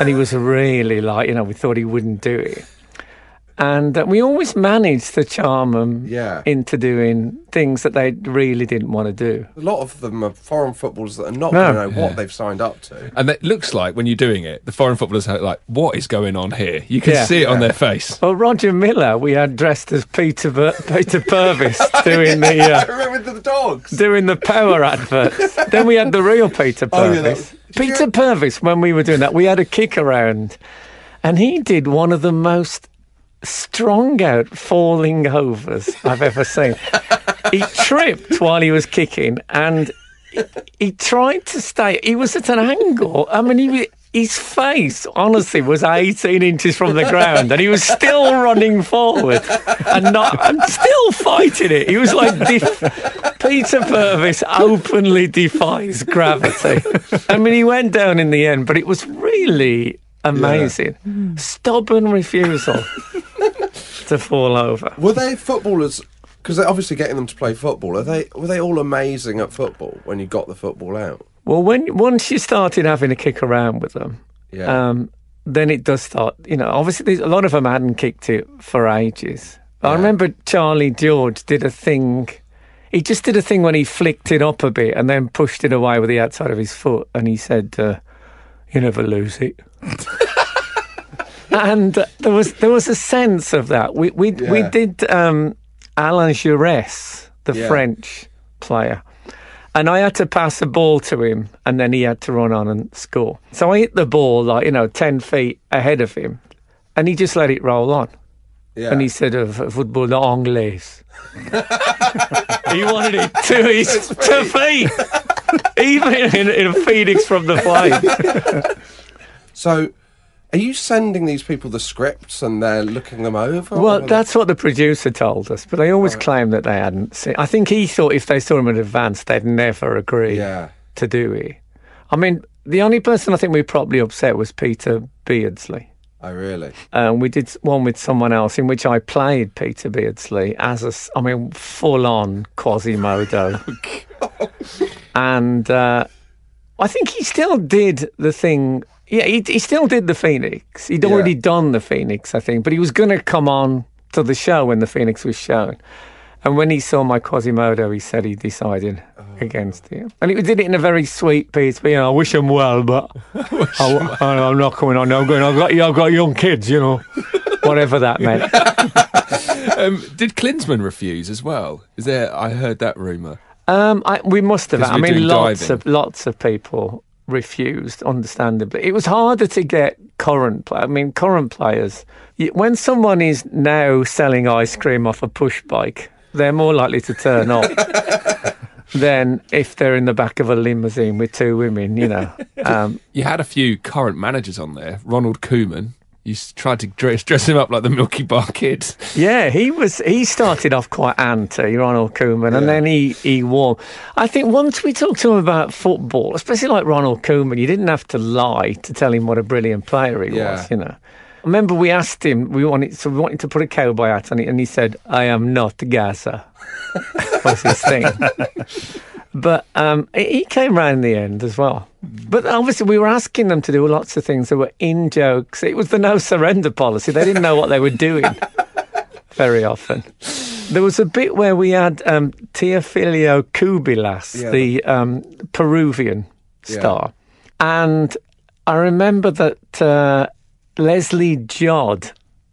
And he was really like, you know, we thought he wouldn't do it. And uh, we always managed to charm them Yeah. into doing things that they really didn't want to do. A lot of them are foreign footballers that are not No. going to know what Yeah. they've signed up to. And it looks like when you're doing it, the foreign footballers are like, "What is going on here?" You can Yeah. see it on their face. Well, Roger Milla, we had dressed as Peter Bur- Peter Purves doing the uh, Remember the dogs? doing the power adverts. then we had the real Peter Oh, yeah, Purves. that- Peter Purves, when we were doing that, we had a kick around, and he did one of the most strong out falling overs I've ever seen. he tripped while he was kicking, and he, he tried to stay. He was at an angle. I mean, he. His face, honestly, was 18 inches from the ground, and he was still running forward and not, and still fighting it. He was like, def- Peter Purves openly defies gravity. I mean, he went down in the end, but it was really amazing. Mm. Stubborn refusal to fall over. Were they footballers? Because they're obviously getting them to play football. Are they? Were they all amazing at football when you got the football out? Well, when once you started having a kick around with them, Yeah. um, then it does start. You know, obviously, a lot of them hadn't kicked it for ages. I remember Charlie George did a thing. He just did a thing when he flicked it up a bit and then pushed it away with the outside of his foot, and he said, uh, "You never lose it." and there was there was a sense of that. We we we did um, Alain Giresse, the Yeah. French player. And I had to pass the ball to him, and then he had to run on and score. So I hit the ball like you know ten feet ahead of him, and he just let it roll on. Yeah. And he said, uh, f- "Football anglais." he wanted it to his two feet, even in, in a phoenix from the flame. So, are you sending these people the scripts and they're looking them over? Well, that's what the producer told us, but they always claim that they hadn't seen. I think he thought if they saw him in advance, they'd never agree Yeah. to do it. I mean, the only person I think we probably upset was Peter Beardsley. Oh, really? Um, we did one with someone else in which I played Peter Beardsley as a, I mean, full on Quasimodo. and uh, I think he still did the thing. Yeah, he, he still did the Phoenix. He'd already done the Phoenix, I think, but he was going to come on to the show when the Phoenix was shown. And when he saw my Quasimodo, he said he decided against it. And he did it in a very sweet piece. But, you know, I wish him well, but I, am not coming on. I'm going. I've got, I've got young kids, you know, whatever that meant. um, did Klinsmann refuse as well? Is there? I heard that rumor. Um, I, we must have. I mean, lots diving. of lots of people refused. Understandably, it was harder to get current. Play. I mean, current players. When someone is now selling ice cream off a push bike, they're more likely to turn up than if they're in the back of a limousine with two women. You know. Um, You had a few current managers on there. Ronald Koeman. You tried to dress, dress him up like the Milky Bar Kid. Yeah, he was. He started off quite anti Ronald Koeman, and then he he won. I think once we talked to him about football, especially like Ronald Koeman, you didn't have to lie to tell him what a brilliant player he Yeah. was. You know. I remember we asked him. We wanted so we wanted to put a cowboy hat on it, and he said, "I am not Gazza." was his thing. But um, he came round in the end as well. But obviously, we were asking them to do lots of things that were in jokes. It was the no surrender policy. They didn't know what they were doing very often. There was a bit where we had um, Teófilo Cubillas, Yeah. the um, Peruvian Yeah. star. And I remember that uh, Lesley Judd,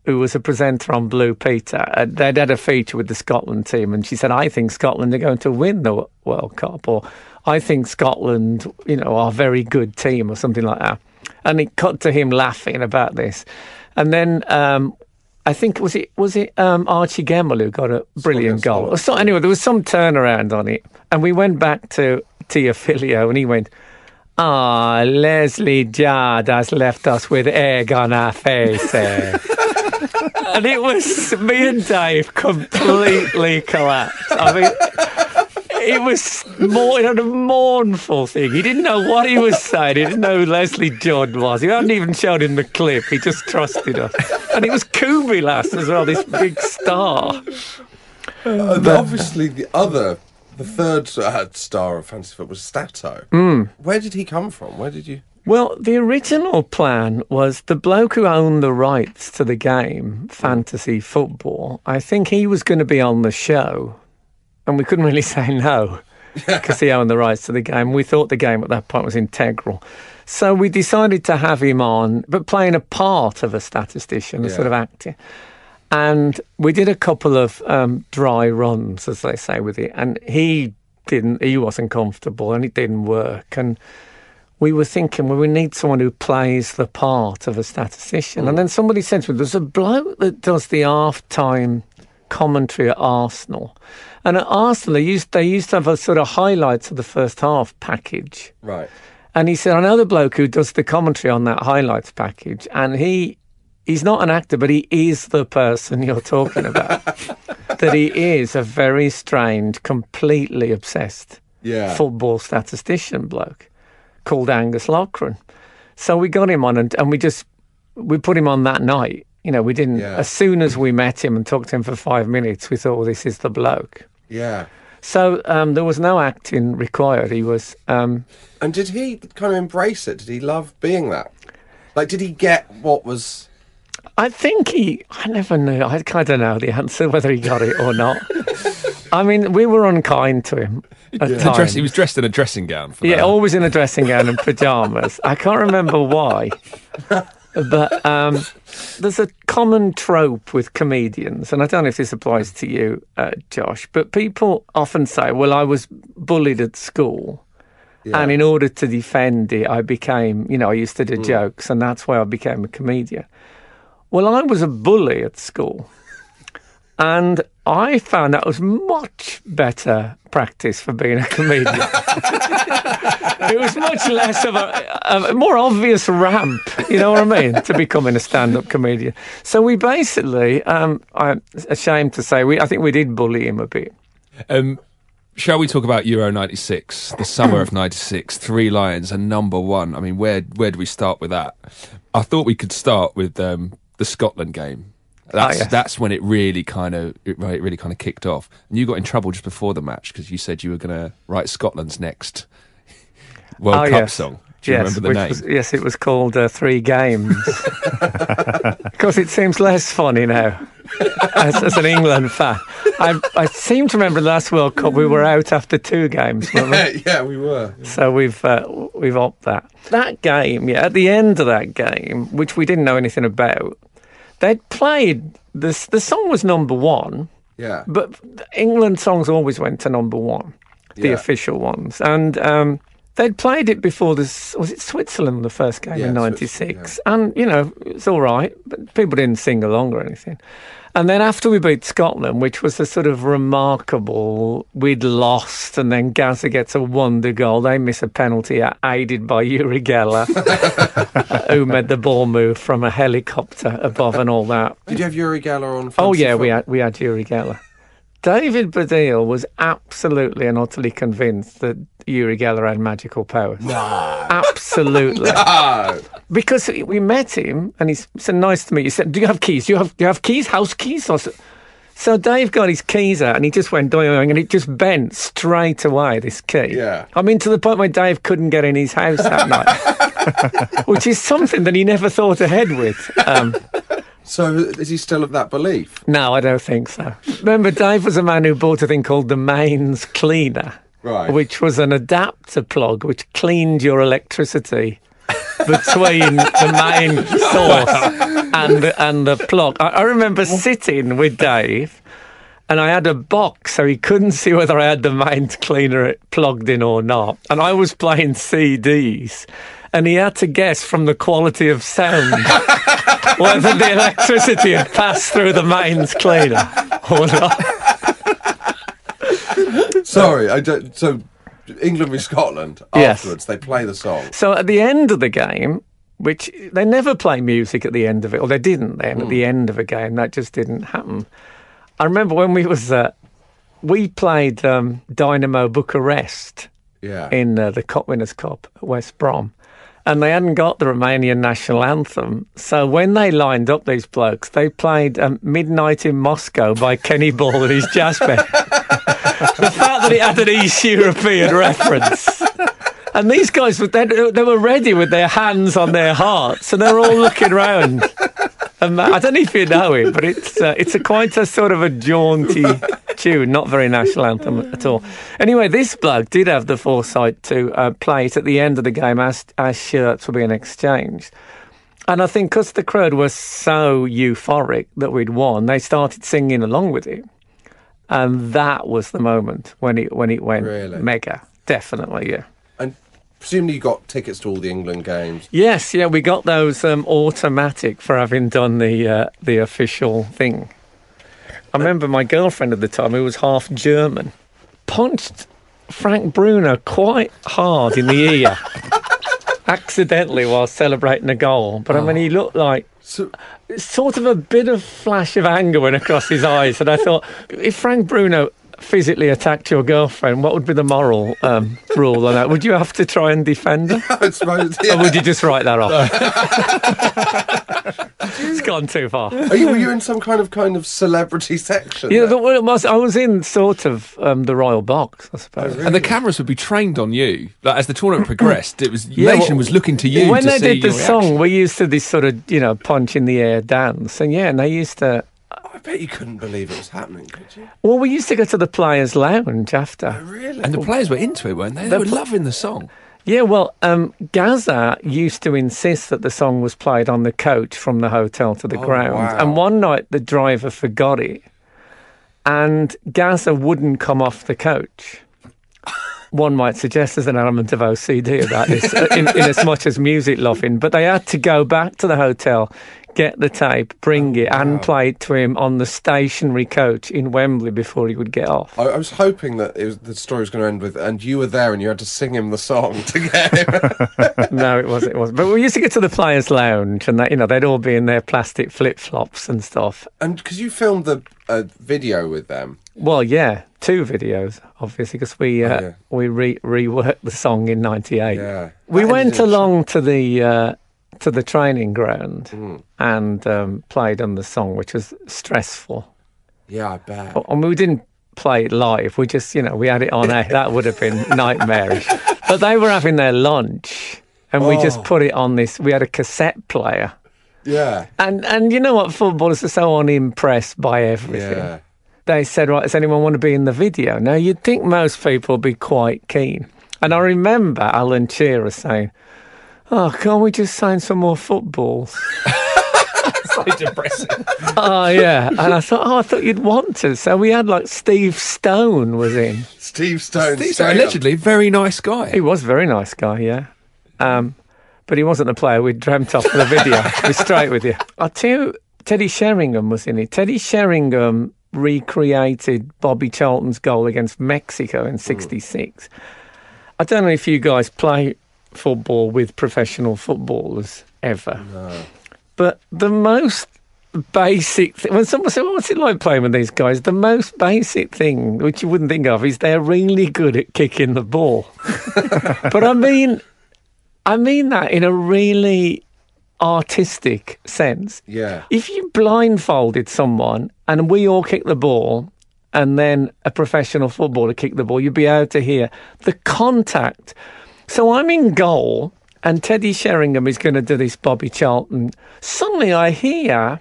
who was a presenter on Blue Peter, uh, they'd had a feature with the Scotland team, and she said, "I think Scotland are going to win the World Cup," or "I think Scotland, you know, are a very good team," or something like that. And it cut to him laughing about this, and then. Um, I think was it was it um, Archie Gemmill who got a brilliant goal. So, anyway, there was some turnaround on it, and we went back to Teófilo, and he went, "Ah, Lesley Judd has left us with egg on our faces." and it was me and Dave completely collapsed. I mean, it was more, it had a mournful thing. He didn't know what he was saying. He didn't know who Lesley Judd was. He hadn't even showed him the clip. He just trusted us. And it was Cubillas as well, this big star. Uh, obviously, the other, the third uh, star of fantasy Foot was Stato. Mm. Where did he come from? Where did you? Well, the original plan was the bloke who owned the rights to the game, fantasy football. I think he was going to be on the show, and we couldn't really say no because he owned the rights to the game. We thought the game at that point was integral. So we decided to have him on, but playing a part of a statistician, a Yeah. sort of actor. And we did a couple of um, dry runs, as they say, with it. And he didn't, he wasn't comfortable and it didn't work. And we were thinking, well, we need someone who plays the part of a statistician. And mm. then somebody said to me, there's a bloke that does the half time commentary at Arsenal. And at Arsenal, they used, they used to have a sort of highlights of the first half package. Right. And he said, I know the bloke who does the commentary on that highlights package, and he he's not an actor, but he is the person you're talking about. that he is a very strange, completely obsessed Yeah. football statistician bloke called Angus Loughran. So we got him on, and, and we just we put him on that night. You know, we didn't. Yeah. As soon as we met him and talked to him for five minutes, we thought, well, this is the bloke. Yeah. So um, there was no acting required. He was. Um, And did he kind of embrace it? Did he love being that? Like, did he get what was? I think he. I never knew. I, I don't know the answer whether he got it or not. I mean, we were unkind to him The dress- he was dressed in a dressing gown. For yeah, that. always in a dressing gown and pajamas. I can't remember why, but um, there's a common trope with comedians, and I don't know if this applies to you, uh, Josh. But people often say, "Well, I was bullied at school." And in order to defend it, I became, you know, I used to do jokes, and that's why I became a comedian. Well, I was a bully at school. And I found that was much better practice for being a comedian. it was much less of a, a more obvious ramp, you know what I mean, to becoming a stand-up comedian. So we basically, um, I'm ashamed to say, we I think we did bully him a bit. Um, shall we talk about Euro '96, the summer of '96? Three Lions and number one. I mean, where where do we start with that? I thought we could start with um, the Scotland game. That's yes. that's when it really kind of it really, kind of kicked off. And you got in trouble just before the match because you said you were going to write Scotland's next World Oh, Cup yes. song. Do you yes, remember the name? Was, yes, it was called uh, Three Games. Because it seems less funny now as, as an England fan. I, I seem to remember the last World Cup we were out after two games, weren't we? yeah, we were. So we've uh, we've opted that. That game, yeah, at the end of that game, which we didn't know anything about, they'd played this. The song was number one, Yeah. but England songs always went to number one, the Yeah. official ones, and um, they'd played it before this. Was it Switzerland the first game Yeah, in Switzerland, '96? And you know it's all right, but people didn't sing along or anything. And then after we beat Scotland, which was a sort of remarkable, we'd lost, and then Gazza gets a wonder goal. They miss a penalty uh, aided by Uri Geller, who made the ball move from a helicopter above and all that. Did you have Uri Geller on? Oh yeah, we had we had Uri Geller. David Baddiel was absolutely and utterly convinced that Uri Geller had magical powers. No, absolutely. No. Because we met him and he said, "Nice to meet you." He said, "Do you have keys? Do you have do you have keys? House keys?" Or so, so Dave got his keys out and he just went doing and it just bent straight away. This key. Yeah. I mean, to the point where Dave couldn't get in his house that night, which is something that he never thought ahead with. Um, So is he still of that belief? no, I don't think so. Remember, Dave was a man who bought a thing called the mains cleaner, Right. which was an adapter plug which cleaned your electricity between the main source and the, and the plug. I, I remember sitting with Dave. And I had a box, so he couldn't see whether I had the mains cleaner plugged in or not. And I was playing CDs, and he had to guess from the quality of sound whether the electricity had passed through the mains cleaner or not. Sorry, I don't. So England v Scotland. Yes. Afterwards, they play the song. So at the end of the game, which they never play music at the end of it, or they didn't then at the end of a game, that just didn't happen. I remember when we was uh, we played um, Dynamo Bucharest Yeah. in uh, the Cup Winners' Cup at West Brom. And they hadn't got the Romanian national anthem. So when they lined up these blokes, they played um, Midnight in Moscow by Kenny Ball and his jazz band. the fact that it had an East European reference. And these guys, were- they, they were ready with their hands on their hearts and they were all looking around. I don't know if you know it, but it's uh, it's a quite a sort of a jaunty tune, not very national anthem at all. Anyway, this bloke did have the foresight to uh, play it at the end of the game as as shirts were being exchanged. And I think because the crowd was so euphoric that we'd won, they started singing along with it, and that was the moment when it when it went Really? mega. Definitely, yeah. And presumably you got tickets to all the England games. Yes, yeah, we got those um, automatic for having done the uh, the official thing. I remember my girlfriend at the time, who was half German, punched Frank Bruno quite hard in the ear, accidentally while celebrating a goal. But I mean, he looked like So sort of a bit of flash of anger went across his eyes, and I thought, if Frank Bruno physically attacked your girlfriend, what would be the moral um, rule on that? Would you have to try and defend her? I suppose. Or would you just write that off? it's gone too far. Are you, were you in some kind of kind of celebrity section? Yeah, then? the, well, it was, I was in sort of um, the royal box, I suppose. And the cameras would be trained on you. Like, as the tournament progressed, it was Yeah, nation well, was looking to you. When to they see did the your song, we used to this sort of, you know, punch in the air dance. And yeah, and they used to, I bet you couldn't believe it was happening, could you? well, we used to go to the players' lounge after. Really? and the players were into it, weren't they? They The were pl- loving the song. Yeah, well, um, Gazza used to insist that the song was played on the coach from the hotel to the Oh, ground. wow. And one night the driver forgot it, and Gazza wouldn't come off the coach. One might suggest there's an element of OCD about this, uh, in, in as much as music loving. But they had to go back to the hotel, get the tape, bring it, and play it to him on the stationary coach in Wembley before he would get off. I, I was hoping that it was, the story was going to end with, and you were there and you had to sing him the song to get him. no, it wasn't. It wasn't. But we used to get to the players' lounge, and that, you know they'd all be in their plastic flip flops and stuff. and because you filmed the uh, video with them. Well, yeah, two videos, obviously, because we uh, Oh, yeah. we re- reworked the song in '98. Yeah. We That went along to the uh, to the training ground and um, played on the song, which was stressful. Yeah, I bet. I mean, we didn't play it live. We just, you know, we had it on air. That would have been nightmarish. But they were having their lunch, and we just Oh. put it on this. We had a cassette player, Yeah. and and you know what? Footballers are so unimpressed by everything. Yeah. They said, "Right, does anyone want to be in the video?" Now you'd think most people would be quite keen. And I remember Alan Shearer saying, "Oh, can't we just sign some more footballs?" so depressing. oh yeah, and I thought, oh, I thought you'd want to. So we had like Steve Stone was in. Steve Stone. Steve's allegedly very nice guy. He was a very nice guy, yeah. Um, but he wasn't the player we dreamt of for the video. Be straight with you. I'll tell you, Teddy Sheringham was in it. Teddy Sheringham recreated Bobby Charlton's goal against Mexico in '66. I don't know if you guys play football with professional footballers ever. But the most basic thing, when someone said, What's it like playing with these guys? The most basic thing, which you wouldn't think of, is they're really good at kicking the ball. but I mean, I mean that in a really artistic sense. Yeah. If you blindfolded someone and we all kick the ball and then a professional footballer kick the ball, you'd be able to hear the contact. So I'm in goal and Teddy Sheringham is going to do this Bobby Charlton. Suddenly I hear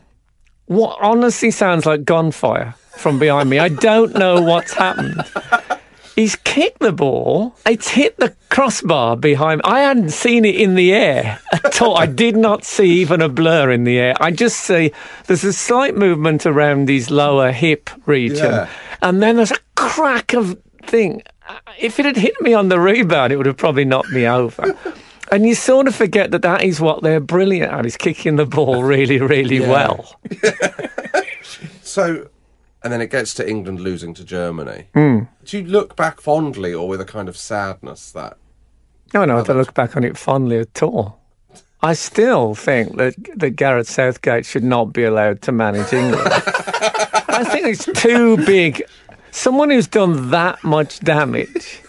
what honestly sounds like gunfire from behind me. I don't know what's happened. He's kicked the ball. It's hit the crossbar behind. I hadn't seen it in the air at all. I did not see even a blur in the air. I just see there's a slight movement around his lower hip region, Yeah. and then there's a crack of thing. If it had hit me on the rebound, it would have probably knocked me over. And you sort of forget that that is what they're brilliant at, is kicking the ball really, really Yeah. well. So, and then it gets to England losing to Germany. Hmm. Do you look back fondly or with a kind of sadness that No, no, I don't look back on it fondly at all. I still think that, that Gareth Southgate should not be allowed to manage England. I think it's too big. Someone who's done that much damage,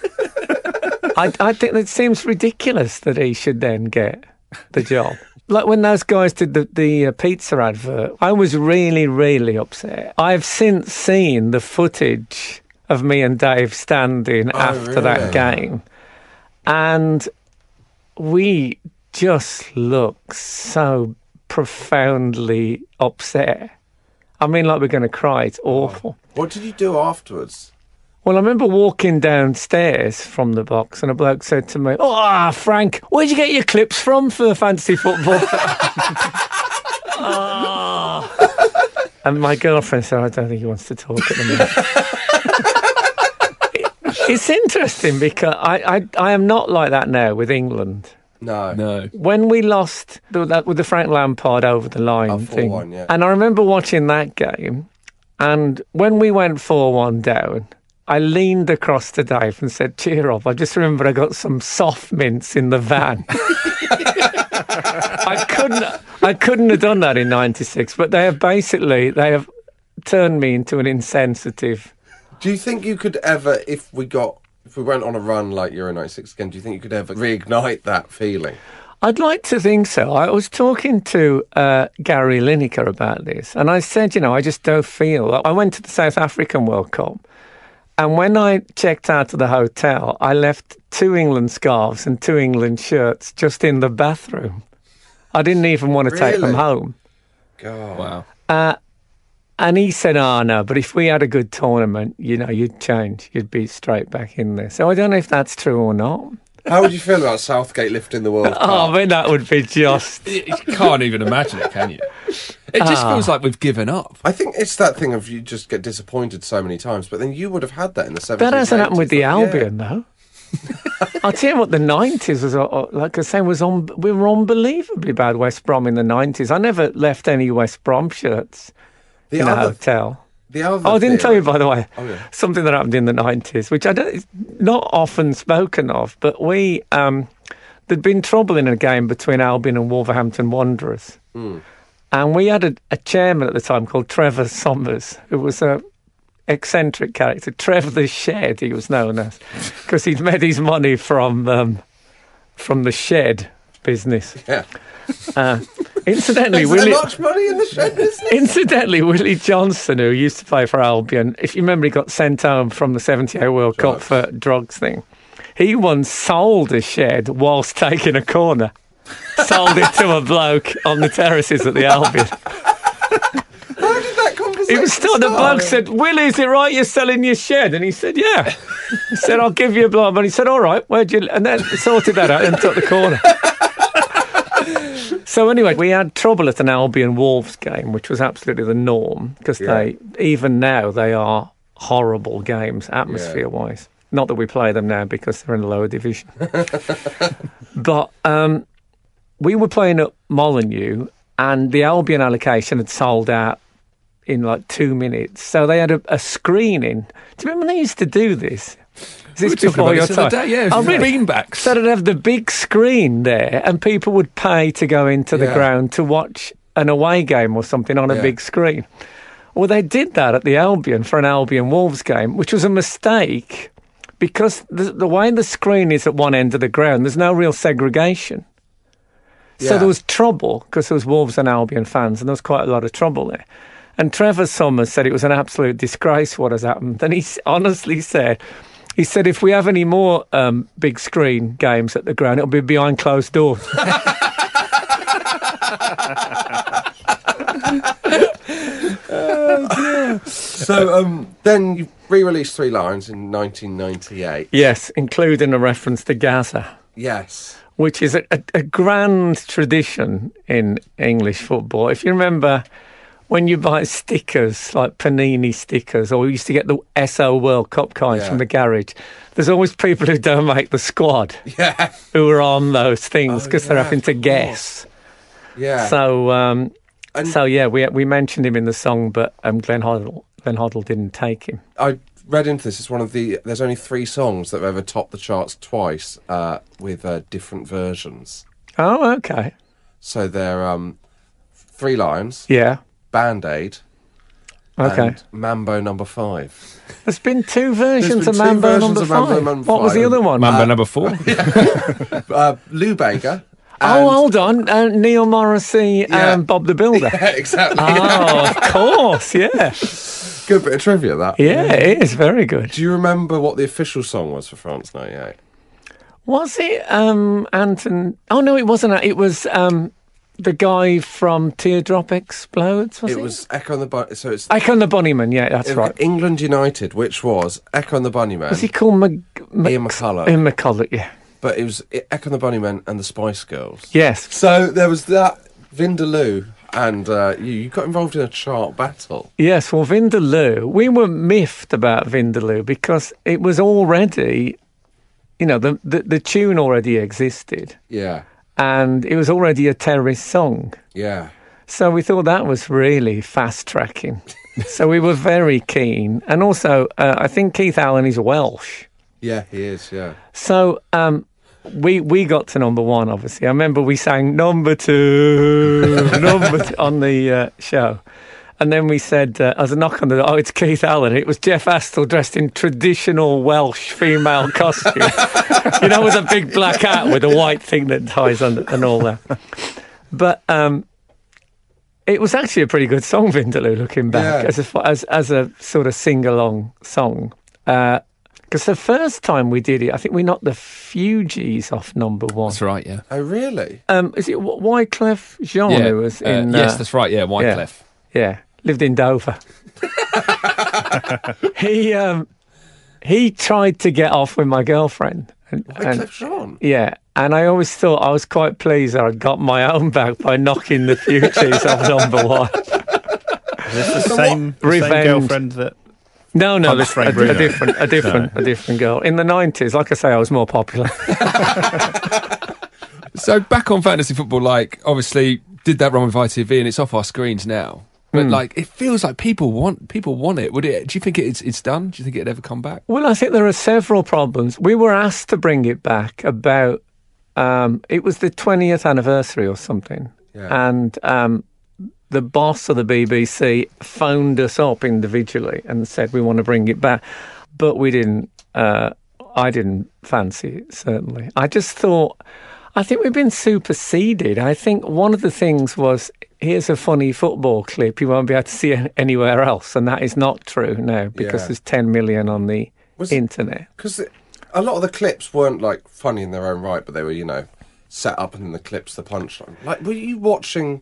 I, I think it seems ridiculous that he should then get the job. Like when those guys did the, the uh, pizza advert, I was really, really upset. I've since seen the footage of me and Dave standing after that game, and we just look so profoundly upset. I mean, like we're going to cry. It's awful. What did you do afterwards? Well, I remember walking downstairs from the box, and a bloke said to me, "Oh, ah, Frank, where'd you get your clips from for fantasy football?" Ah. And my girlfriend said, "I don't think he wants to talk at the minute." it's interesting because I, I, I am not like that now with England. No. No. When we lost the, that with the Frank Lampard over the line Oh, thing, 4-1, yeah. and I remember watching that game, and when we went four one down, I leaned across to Dave and said, "Cheer up! I just remember I got some soft mints in the van." I couldn't, I couldn't have done that in '96, but they have basically they have turned me into an insensitive. Do you think you could ever, if we got, if we went on a run like Euro 96 again, do you think you could ever reignite that feeling? I'd like to think so. I was talking to uh, Gary Lineker about this, and I said, you know, I just don't feel. I went to the South African World Cup, and when I checked out of the hotel, I left two England scarves and two England shirts just in the bathroom. I didn't even want to take them home. God. Wow. Uh, and he said, "Oh no, but if we had a good tournament, you know, you'd change. You'd be straight back in there." So I don't know if that's true or not. How would you feel about Southgate lifting the World Oh, Cup? I mean, that would be just. You can't even imagine it, can you? It just Ah. feels like we've given up. I think it's that thing of you just get disappointed so many times, but then you would have had that in the 70s. That hasn't happened with the 80s, like, Albion, though. I'll tell you what, the nineties was uh, uh, like I say was on. We were unbelievably bad West Brom in the nineties. I never left any West Brom shirts The in a other- hotel. The other Oh, I didn't tell you, by the way, Oh, yeah. something that happened in the nineties, which I don't, it's not often spoken of. But we, um, there'd been trouble in a game between Albion and Wolverhampton Wanderers, Hmm. and we had a, a chairman at the time called Trevor Summers, who was a eccentric character. Trevor the Shed, he was known as, because he'd made his money from um, from the shed business. Yeah. Uh, incidentally, Willie, much money in the shed business? incidentally, Willie Johnston, who used to play for Albion, if you remember, he got sent home from the 78 World Cup for drugs thing. He once sold a shed whilst taking a corner. sold it to a bloke on the terraces at the Albion. How did that conversation He was still, the bloke said, Willie, is it right you're selling your shed? And he said, yeah. He said, I'll give you a blow. And he said, all right, where'd you... And then sorted that out and took the corner. So anyway, we had trouble at an Albion Wolves game, which was absolutely the norm because Yeah. they, even now, they are horrible games atmosphere-wise. Not that we play them now because they're in the lower division. but um, we were playing at Molineux, and the Albion allocation had sold out in like two minutes. So they had a, a screening. Do you remember when they used to do this? Is this before your the time? day, yeah, Oh, really? beanbags. So they'd have the big screen there, and people would pay to go into the Yeah. ground to watch an away game or something on a Yeah. big screen. Well, they did that at the Albion for an Albion Wolves game, which was a mistake because the, the way the screen is at one end of the ground, there's no real segregation. So Yeah. there was trouble because there was Wolves and Albion fans, and there was quite a lot of trouble there. And Trevor Summers said it was an absolute disgrace what has happened. And he honestly said, he said, if we have any more um, big screen games at the ground, it'll be behind closed doors. So um, then you re-released Three Lions in 1998. yes, including a reference to Gazza. Yes. which is a, a, a grand tradition in English football. If you remember when you buy stickers, like Panini stickers, or we used to get the Esso World Cup coins Yeah. from the garage, there's always people who don't make the squad Yeah. who are on those things Oh, because they're having to guess. Yeah. So, um, And- so yeah, we we mentioned him in the song, but um, Glenn Hoddle Glenn Hoddle didn't take him. I read into this. It's one of the. There's only three songs that have ever topped the charts twice uh, with uh, different versions. Oh, okay, So they're um, Three Lions. yeah, Band Aid, okay. and Mambo Number Five. There's been two versions been of two Mambo versions number of Mambo five. number what was the other one? Mambo number four. Uh, Lou Bega. Oh, hold on. Uh, Neil Morrissey Yeah. and Bob the Builder. Yeah, exactly. Oh, of course, yeah. Good bit of trivia, that. Yeah, it is very good. Do you remember what the official song was for France 98? Was it um, Anton? Oh, no, it wasn't. It was um, the guy from Teardrop Explodes, was it? it was Echo and the Bunny. So it's Echo and the Bunnyman, yeah, that's right. England United, which was Echo and the Bunnymen, Was he called Mc... Mc- Ian McCulloch. Ian McCulloch, yeah. but it was Echo and the Bunnymen and the Spice Girls. Yes. So there was that Vindaloo, and uh, you, you got involved in a chart battle. Yes, well, Vindaloo, we were miffed about Vindaloo because it was already, you know, the, the, the tune already existed Yeah, and it was already a terrorist song. yeah. So we thought that was really fast tracking. so we were very keen. And also, uh, I think Keith Allen is Welsh. Yeah, he is, yeah. So um, we we got to number one, obviously. I remember we sang number two, number two on the uh, show. And then we said, uh, as a knock on the door, oh, it's Keith Allen. It was Jeff Astle dressed in traditional Welsh female costume. you know, with a big black hat with a white thing that ties on and all that. But um, it was actually a pretty good song, Vindaloo, looking back, Yeah. as, a, as, as a sort of sing along song. Because the first time we did it, I think we knocked the Fugees off number one. That's right, yeah. Oh, really? Um, is it W- Wyclef Jean yeah. who was uh, in? yes, uh, that's right, yeah, Wyclef. yeah, lived in Dover. he um, he tried to get off with my girlfriend. And, and- Wyclef Jean? yeah, and I always thought I was quite pleased that I got my own back by knocking the Fugees off number one. Is this the same, the same Revenge. girlfriend that? No, no, Punch this, Frank a, a different, a different, a different girl. In the nineties, like I say, I was more popular. So back on fantasy football, like obviously did that run with ITV and it's off our screens now. But Hmm. like it feels like people want people want it. Would it? Do you think it's it's done? Do you think it'd ever come back? Well, I think there are several problems. We were asked to bring it back about, um, it was the 20th anniversary or something. Yeah. And um, the boss of the BBC phoned us up individually and said, we want to bring it back. But we didn't, uh, I didn't fancy it, certainly. I just thought, I think we've been superseded. I think one of the things was here's a funny football clip you won't be able to see it anywhere else, and that is not true now because Yeah. there's 10 million on the Was- internet. Because a lot of the clips weren't like funny in their own right, but they were, you know, set up and then the clips, the punchline. Like, were you watching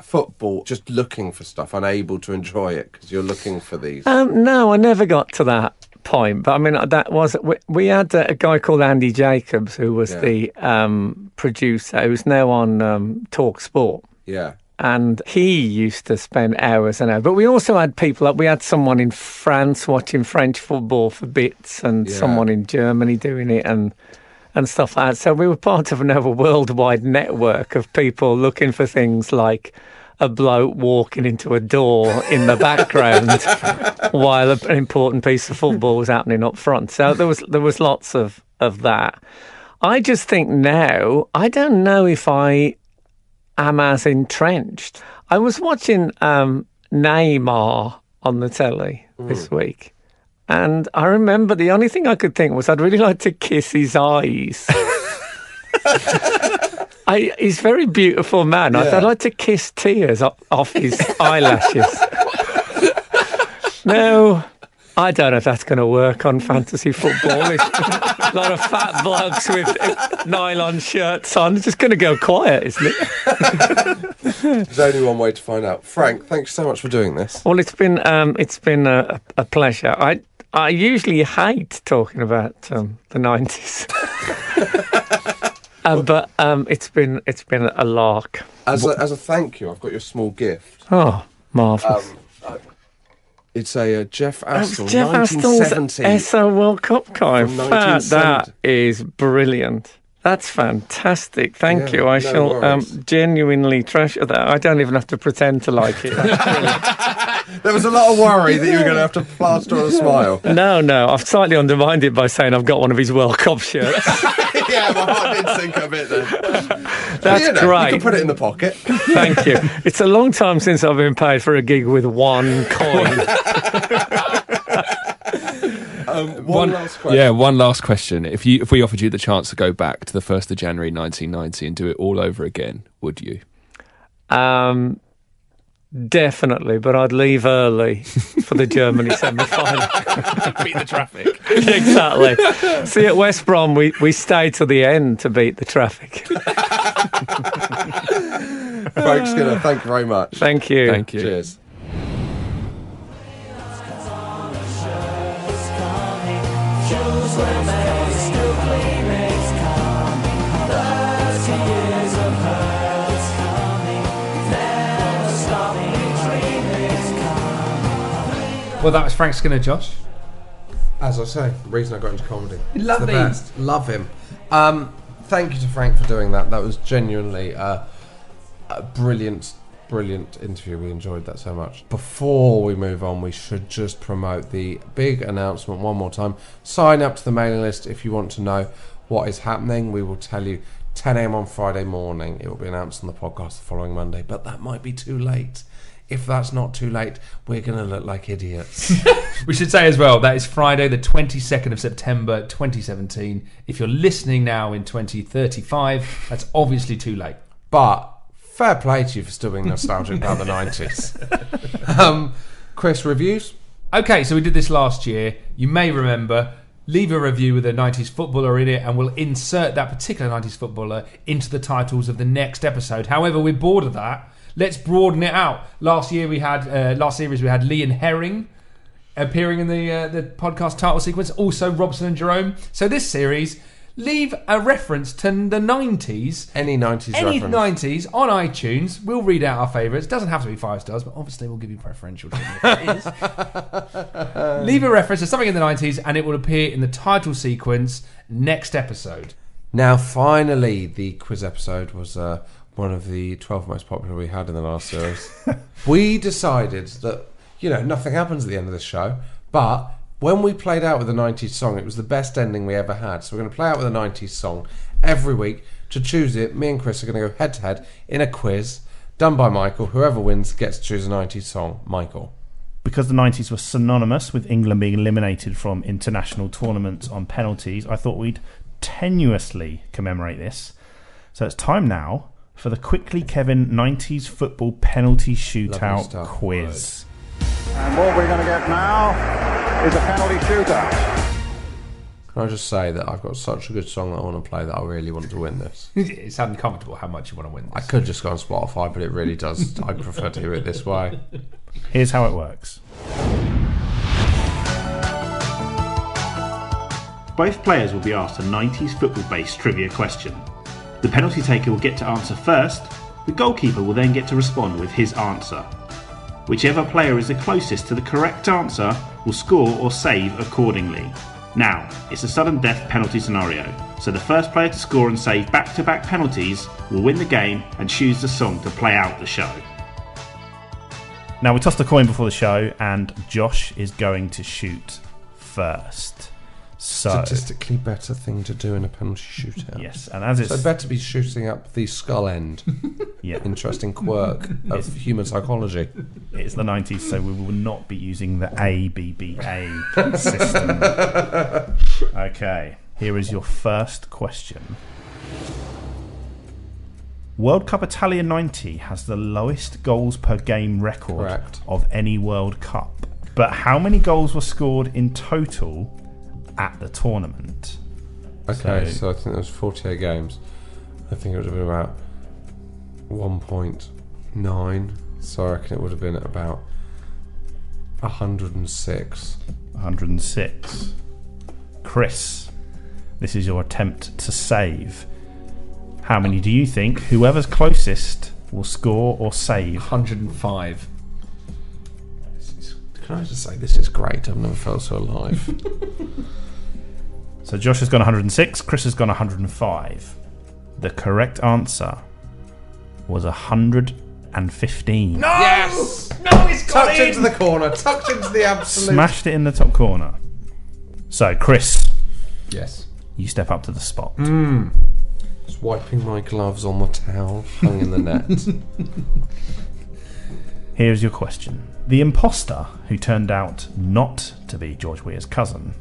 football just looking for stuff, unable to enjoy it because you're looking for these? Um, no, I never got to that point. But I mean, that was we, we had a, a guy called Andy Jacobs who was Yeah. the um, producer, who's now on um, Talk Sport. Yeah. And he used to spend hours and hours. But we also had people like we had someone in France watching French football for bits, and Yeah. someone in Germany doing it, and and stuff like that. So we were part of another worldwide network of people looking for things like a bloke walking into a door in the background while an important piece of football was happening up front. So there was there was lots of of that. I just think now I don't know if I am as entrenched. I was watching um, Neymar on the telly this week. And I remember the only thing I could think was I'd really like to kiss his eyes. I, he's a very beautiful man. I'd, I'd like to kiss tears off, off his eyelashes. no, I don't know if that's going to work on fantasy football. A lot of fat blokes with nylon shirts on. It's just going to go quiet, isn't it? There's only one way to find out. Frank, thanks so much for doing this. Well, it's been um, it's been a, a pleasure. I I usually hate talking about um, the nineties, um, but um, it's been it's been a lark. As a, as a thank you, I've got your small gift. Oh, marvelous! Um, uh, it's a uh, Jeff Astle, Jeff 1970. Astle's Esso World Cup coin. From That, 1970. that is brilliant. That's fantastic. Thank Yeah, you. I no shall um, genuinely treasure that. I don't even have to pretend to like it. There was a lot of worry that you were going to have to plaster on a smile. no, no. I've slightly undermined it by saying I've got one of his World Cup shirts. yeah, my heart did sink a bit then. That's you know, great. You can put it in the pocket. Thank you. It's a long time since I've been paid for a gig with one coin. Um, one, last question. Yeah, one last question. If you if we offered you the chance to go back to the first of January 1990 and do it all over again, would you? Um, definitely, but I'd leave early for the Germany semi-final. To beat the traffic. exactly. See, at West Brom, we, we stayed to the end to beat the traffic. Frank Skinner, thank you very much. Thank you. Thank you. Cheers. Well, that was Frank Skinner, Josh. As I say, the reason I got into comedy. It's Love the these. best. Love him. Um, thank you to Frank for doing that. That was genuinely uh, a brilliant, brilliant interview. We enjoyed that so much. Before we move on, we should just promote the big announcement one more time. Sign up to the mailing list if you want to know what is happening. We will tell you 10 a.m. on Friday morning. It will be announced on the podcast the following Monday, but that might be too late. If that's not too late, we're going to look like idiots. We should say as well that is Friday, the 22nd of September 2017. If you're listening now in 2035, that's obviously too late. But fair play to you for still being nostalgic about the 90s. Um, Chris, reviews? Okay, so we did this last year. You may remember. Leave a review with a 90s footballer in it, and we'll insert that particular 90s footballer into the titles of the next episode. However, we're bored of that. Let's broaden it out. Last year we had, uh, last series we had Lee and Herring appearing in the uh, the podcast title sequence. Also Robson and Jerome. So this series, leave a reference to the 90s. Any 90s Any reference. 90s on iTunes. We'll read out our favourites. Doesn't have to be five stars, but obviously we'll give you preferential treatment if it is. Leave a reference to something in the 90s and it will appear in the title sequence next episode. Now, finally, the quiz episode was uh, one of the 12 most popular we had in the last series. we decided that, you know, nothing happens at the end of the show, but when we played out with a 90s song, it was the best ending we ever had. So we're going to play out with a 90s song every week. To choose it, me and Chris are going to go head to head in a quiz done by Michael. Whoever wins gets to choose a 90s song. Michael. because the 90s were synonymous with England being eliminated from international tournaments on penalties, I thought we'd tenuously commemorate this So it's time now for the quickly Kevin 90s football penalty shootout stuff. quiz. And what we're going to get now is a penalty shootout. Can I just say that I've got such a good song that I want to play that I really want to win this. it's uncomfortable how much you want to win. I could just go on Spotify, but it really does. I prefer to hear it this way. Here's how it works. Both players will be asked a 90s football based trivia question. The penalty taker will get to answer first, the goalkeeper will then get to respond with his answer. Whichever player is the closest to the correct answer will score or save accordingly. Now, it's a sudden death penalty scenario, so the first player to score and save back to back penalties will win the game and choose the song to play out the show. Now, we tossed a coin before the show, and Josh is going to shoot first. So, Statistically better thing to do in a penalty shootout. Yes, and as so it's- better be shooting up the Scull end. Yeah. interesting quirk of human psychology. it's the 90s, so we will not be using the ABBA system. Okay, here is your first question. World Cup Italia 90 has the lowest goals per game record Correct. of any World Cup. But how many goals were scored in total at the tournament? Okay, so, I think there was 48 games. I think it would have been about 1.9. So I reckon it would have been about 106. 106. Chris, this is your attempt to save. How many do you think whoever's closest will score or save? 105. Can I just say this is great? I've never felt so alive. So Josh has gone 106, Chris has gone 105. The correct answer was 115. No! Yes! No, it's got tucked in! into the corner, tucked into the absolute. Smashed it in the top corner. So, Chris. Yes. You step up to the spot. Hmm. Just wiping my gloves on the towel hung in the net. Here's your question. The imposter, who turned out not to be George Weah's cousin,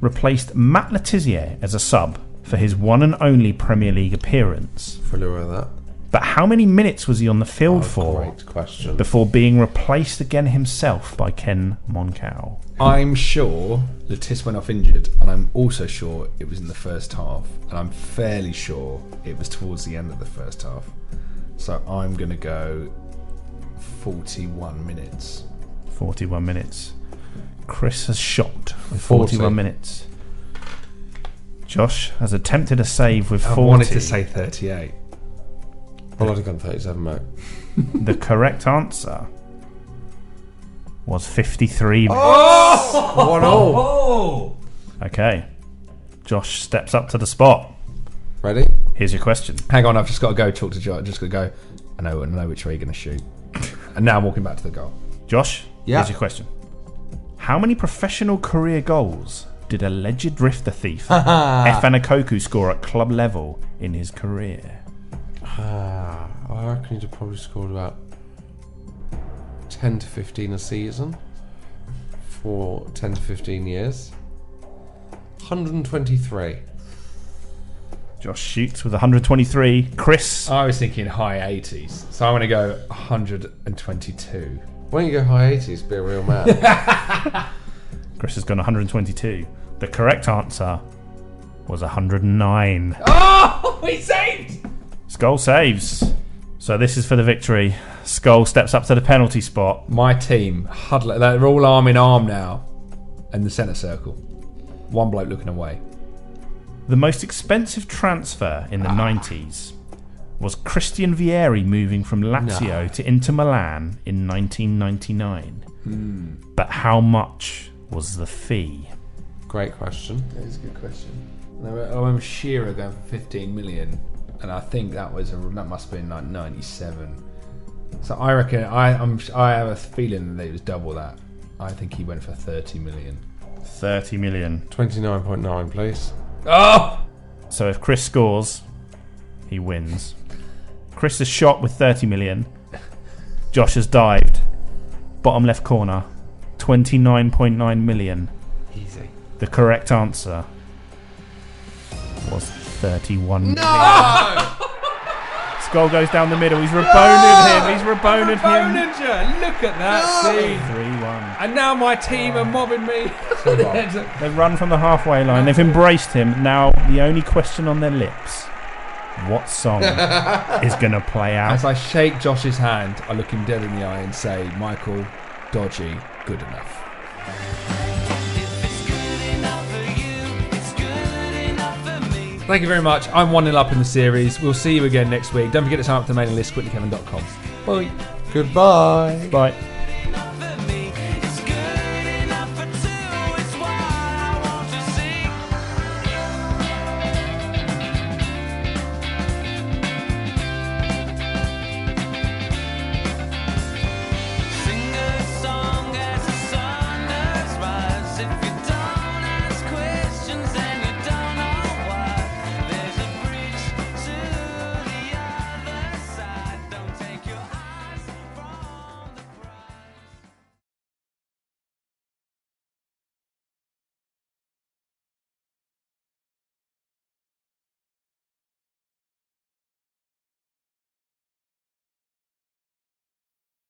replaced Matt Le Tissier as a sub for his one and only Premier League appearance. Aware of that. But how many minutes was he on the field oh, for Great question. before being replaced again himself by Ken Monkou? I'm sure Le Tiss went off injured, and I'm also sure it was in the first half, and I'm fairly sure it was towards the end of the first half. So I'm going to go 41 minutes. 41 minutes. Chris has shot with 40. 41 minutes. Josh has attempted a save with 40. I wanted to say 38. Well, I'd have gone 37, mate. the correct answer was 53 minutes. Oh! One all. Oh! Okay. Josh steps up to the spot. Ready? Here's your question. Hang on, I've just got to go talk to Josh. I've just got to go. I know, I know which way you're going to shoot. And now I'm walking back to the goal. Josh, Yeah. here's your question. How many professional career goals did alleged drifter thief Efan Ekoku score at club level in his career? Ah, I reckon he'd have probably scored about 10 to 15 a season for 10 to 15 years. 123. Josh shoots with 123. Chris. I was thinking high 80s, so I'm going to go 122. Why don't you go high 80s, be a real man? Chris has gone 122. The correct answer was 109. Oh, we saved! Scull saves. So this is for the victory. Scull steps up to the penalty spot. My team huddle. They're all arm in arm now, in the centre circle. One bloke looking away. The most expensive transfer in the 90s was Christian Vieri moving from Lazio No. to Inter Milan in 1999. Hmm. But how much was the fee? Great question. That is a good question. I remember Shearer going for 15 million, and I think that was a, that must have been like 97. So I reckon I I'm I have a feeling that it was double that. I think he went for 30 million. 30 million. 29.9, please. Oh! So if Chris scores, he wins. Chris has shot with 30 million. Josh has dived. Bottom left corner, 29.9 million. Easy. The correct answer was 31 million. No! Goal goes down the middle. He's rebounded him. He's rebounded him. Boninger, look at that scene. 3 1. And now my team are mobbing me. They've run from the halfway line. They've embraced him. Now, the only question on their lips what song is going to play out? As I shake Josh's hand, I look him dead in the eye and say, Michael, dodgy, good enough. Thank you very much. I'm 1 0 up in the series. We'll see you again next week. Don't forget to sign up to the mailing list, quicklykevin.com. Bye. Goodbye. Bye.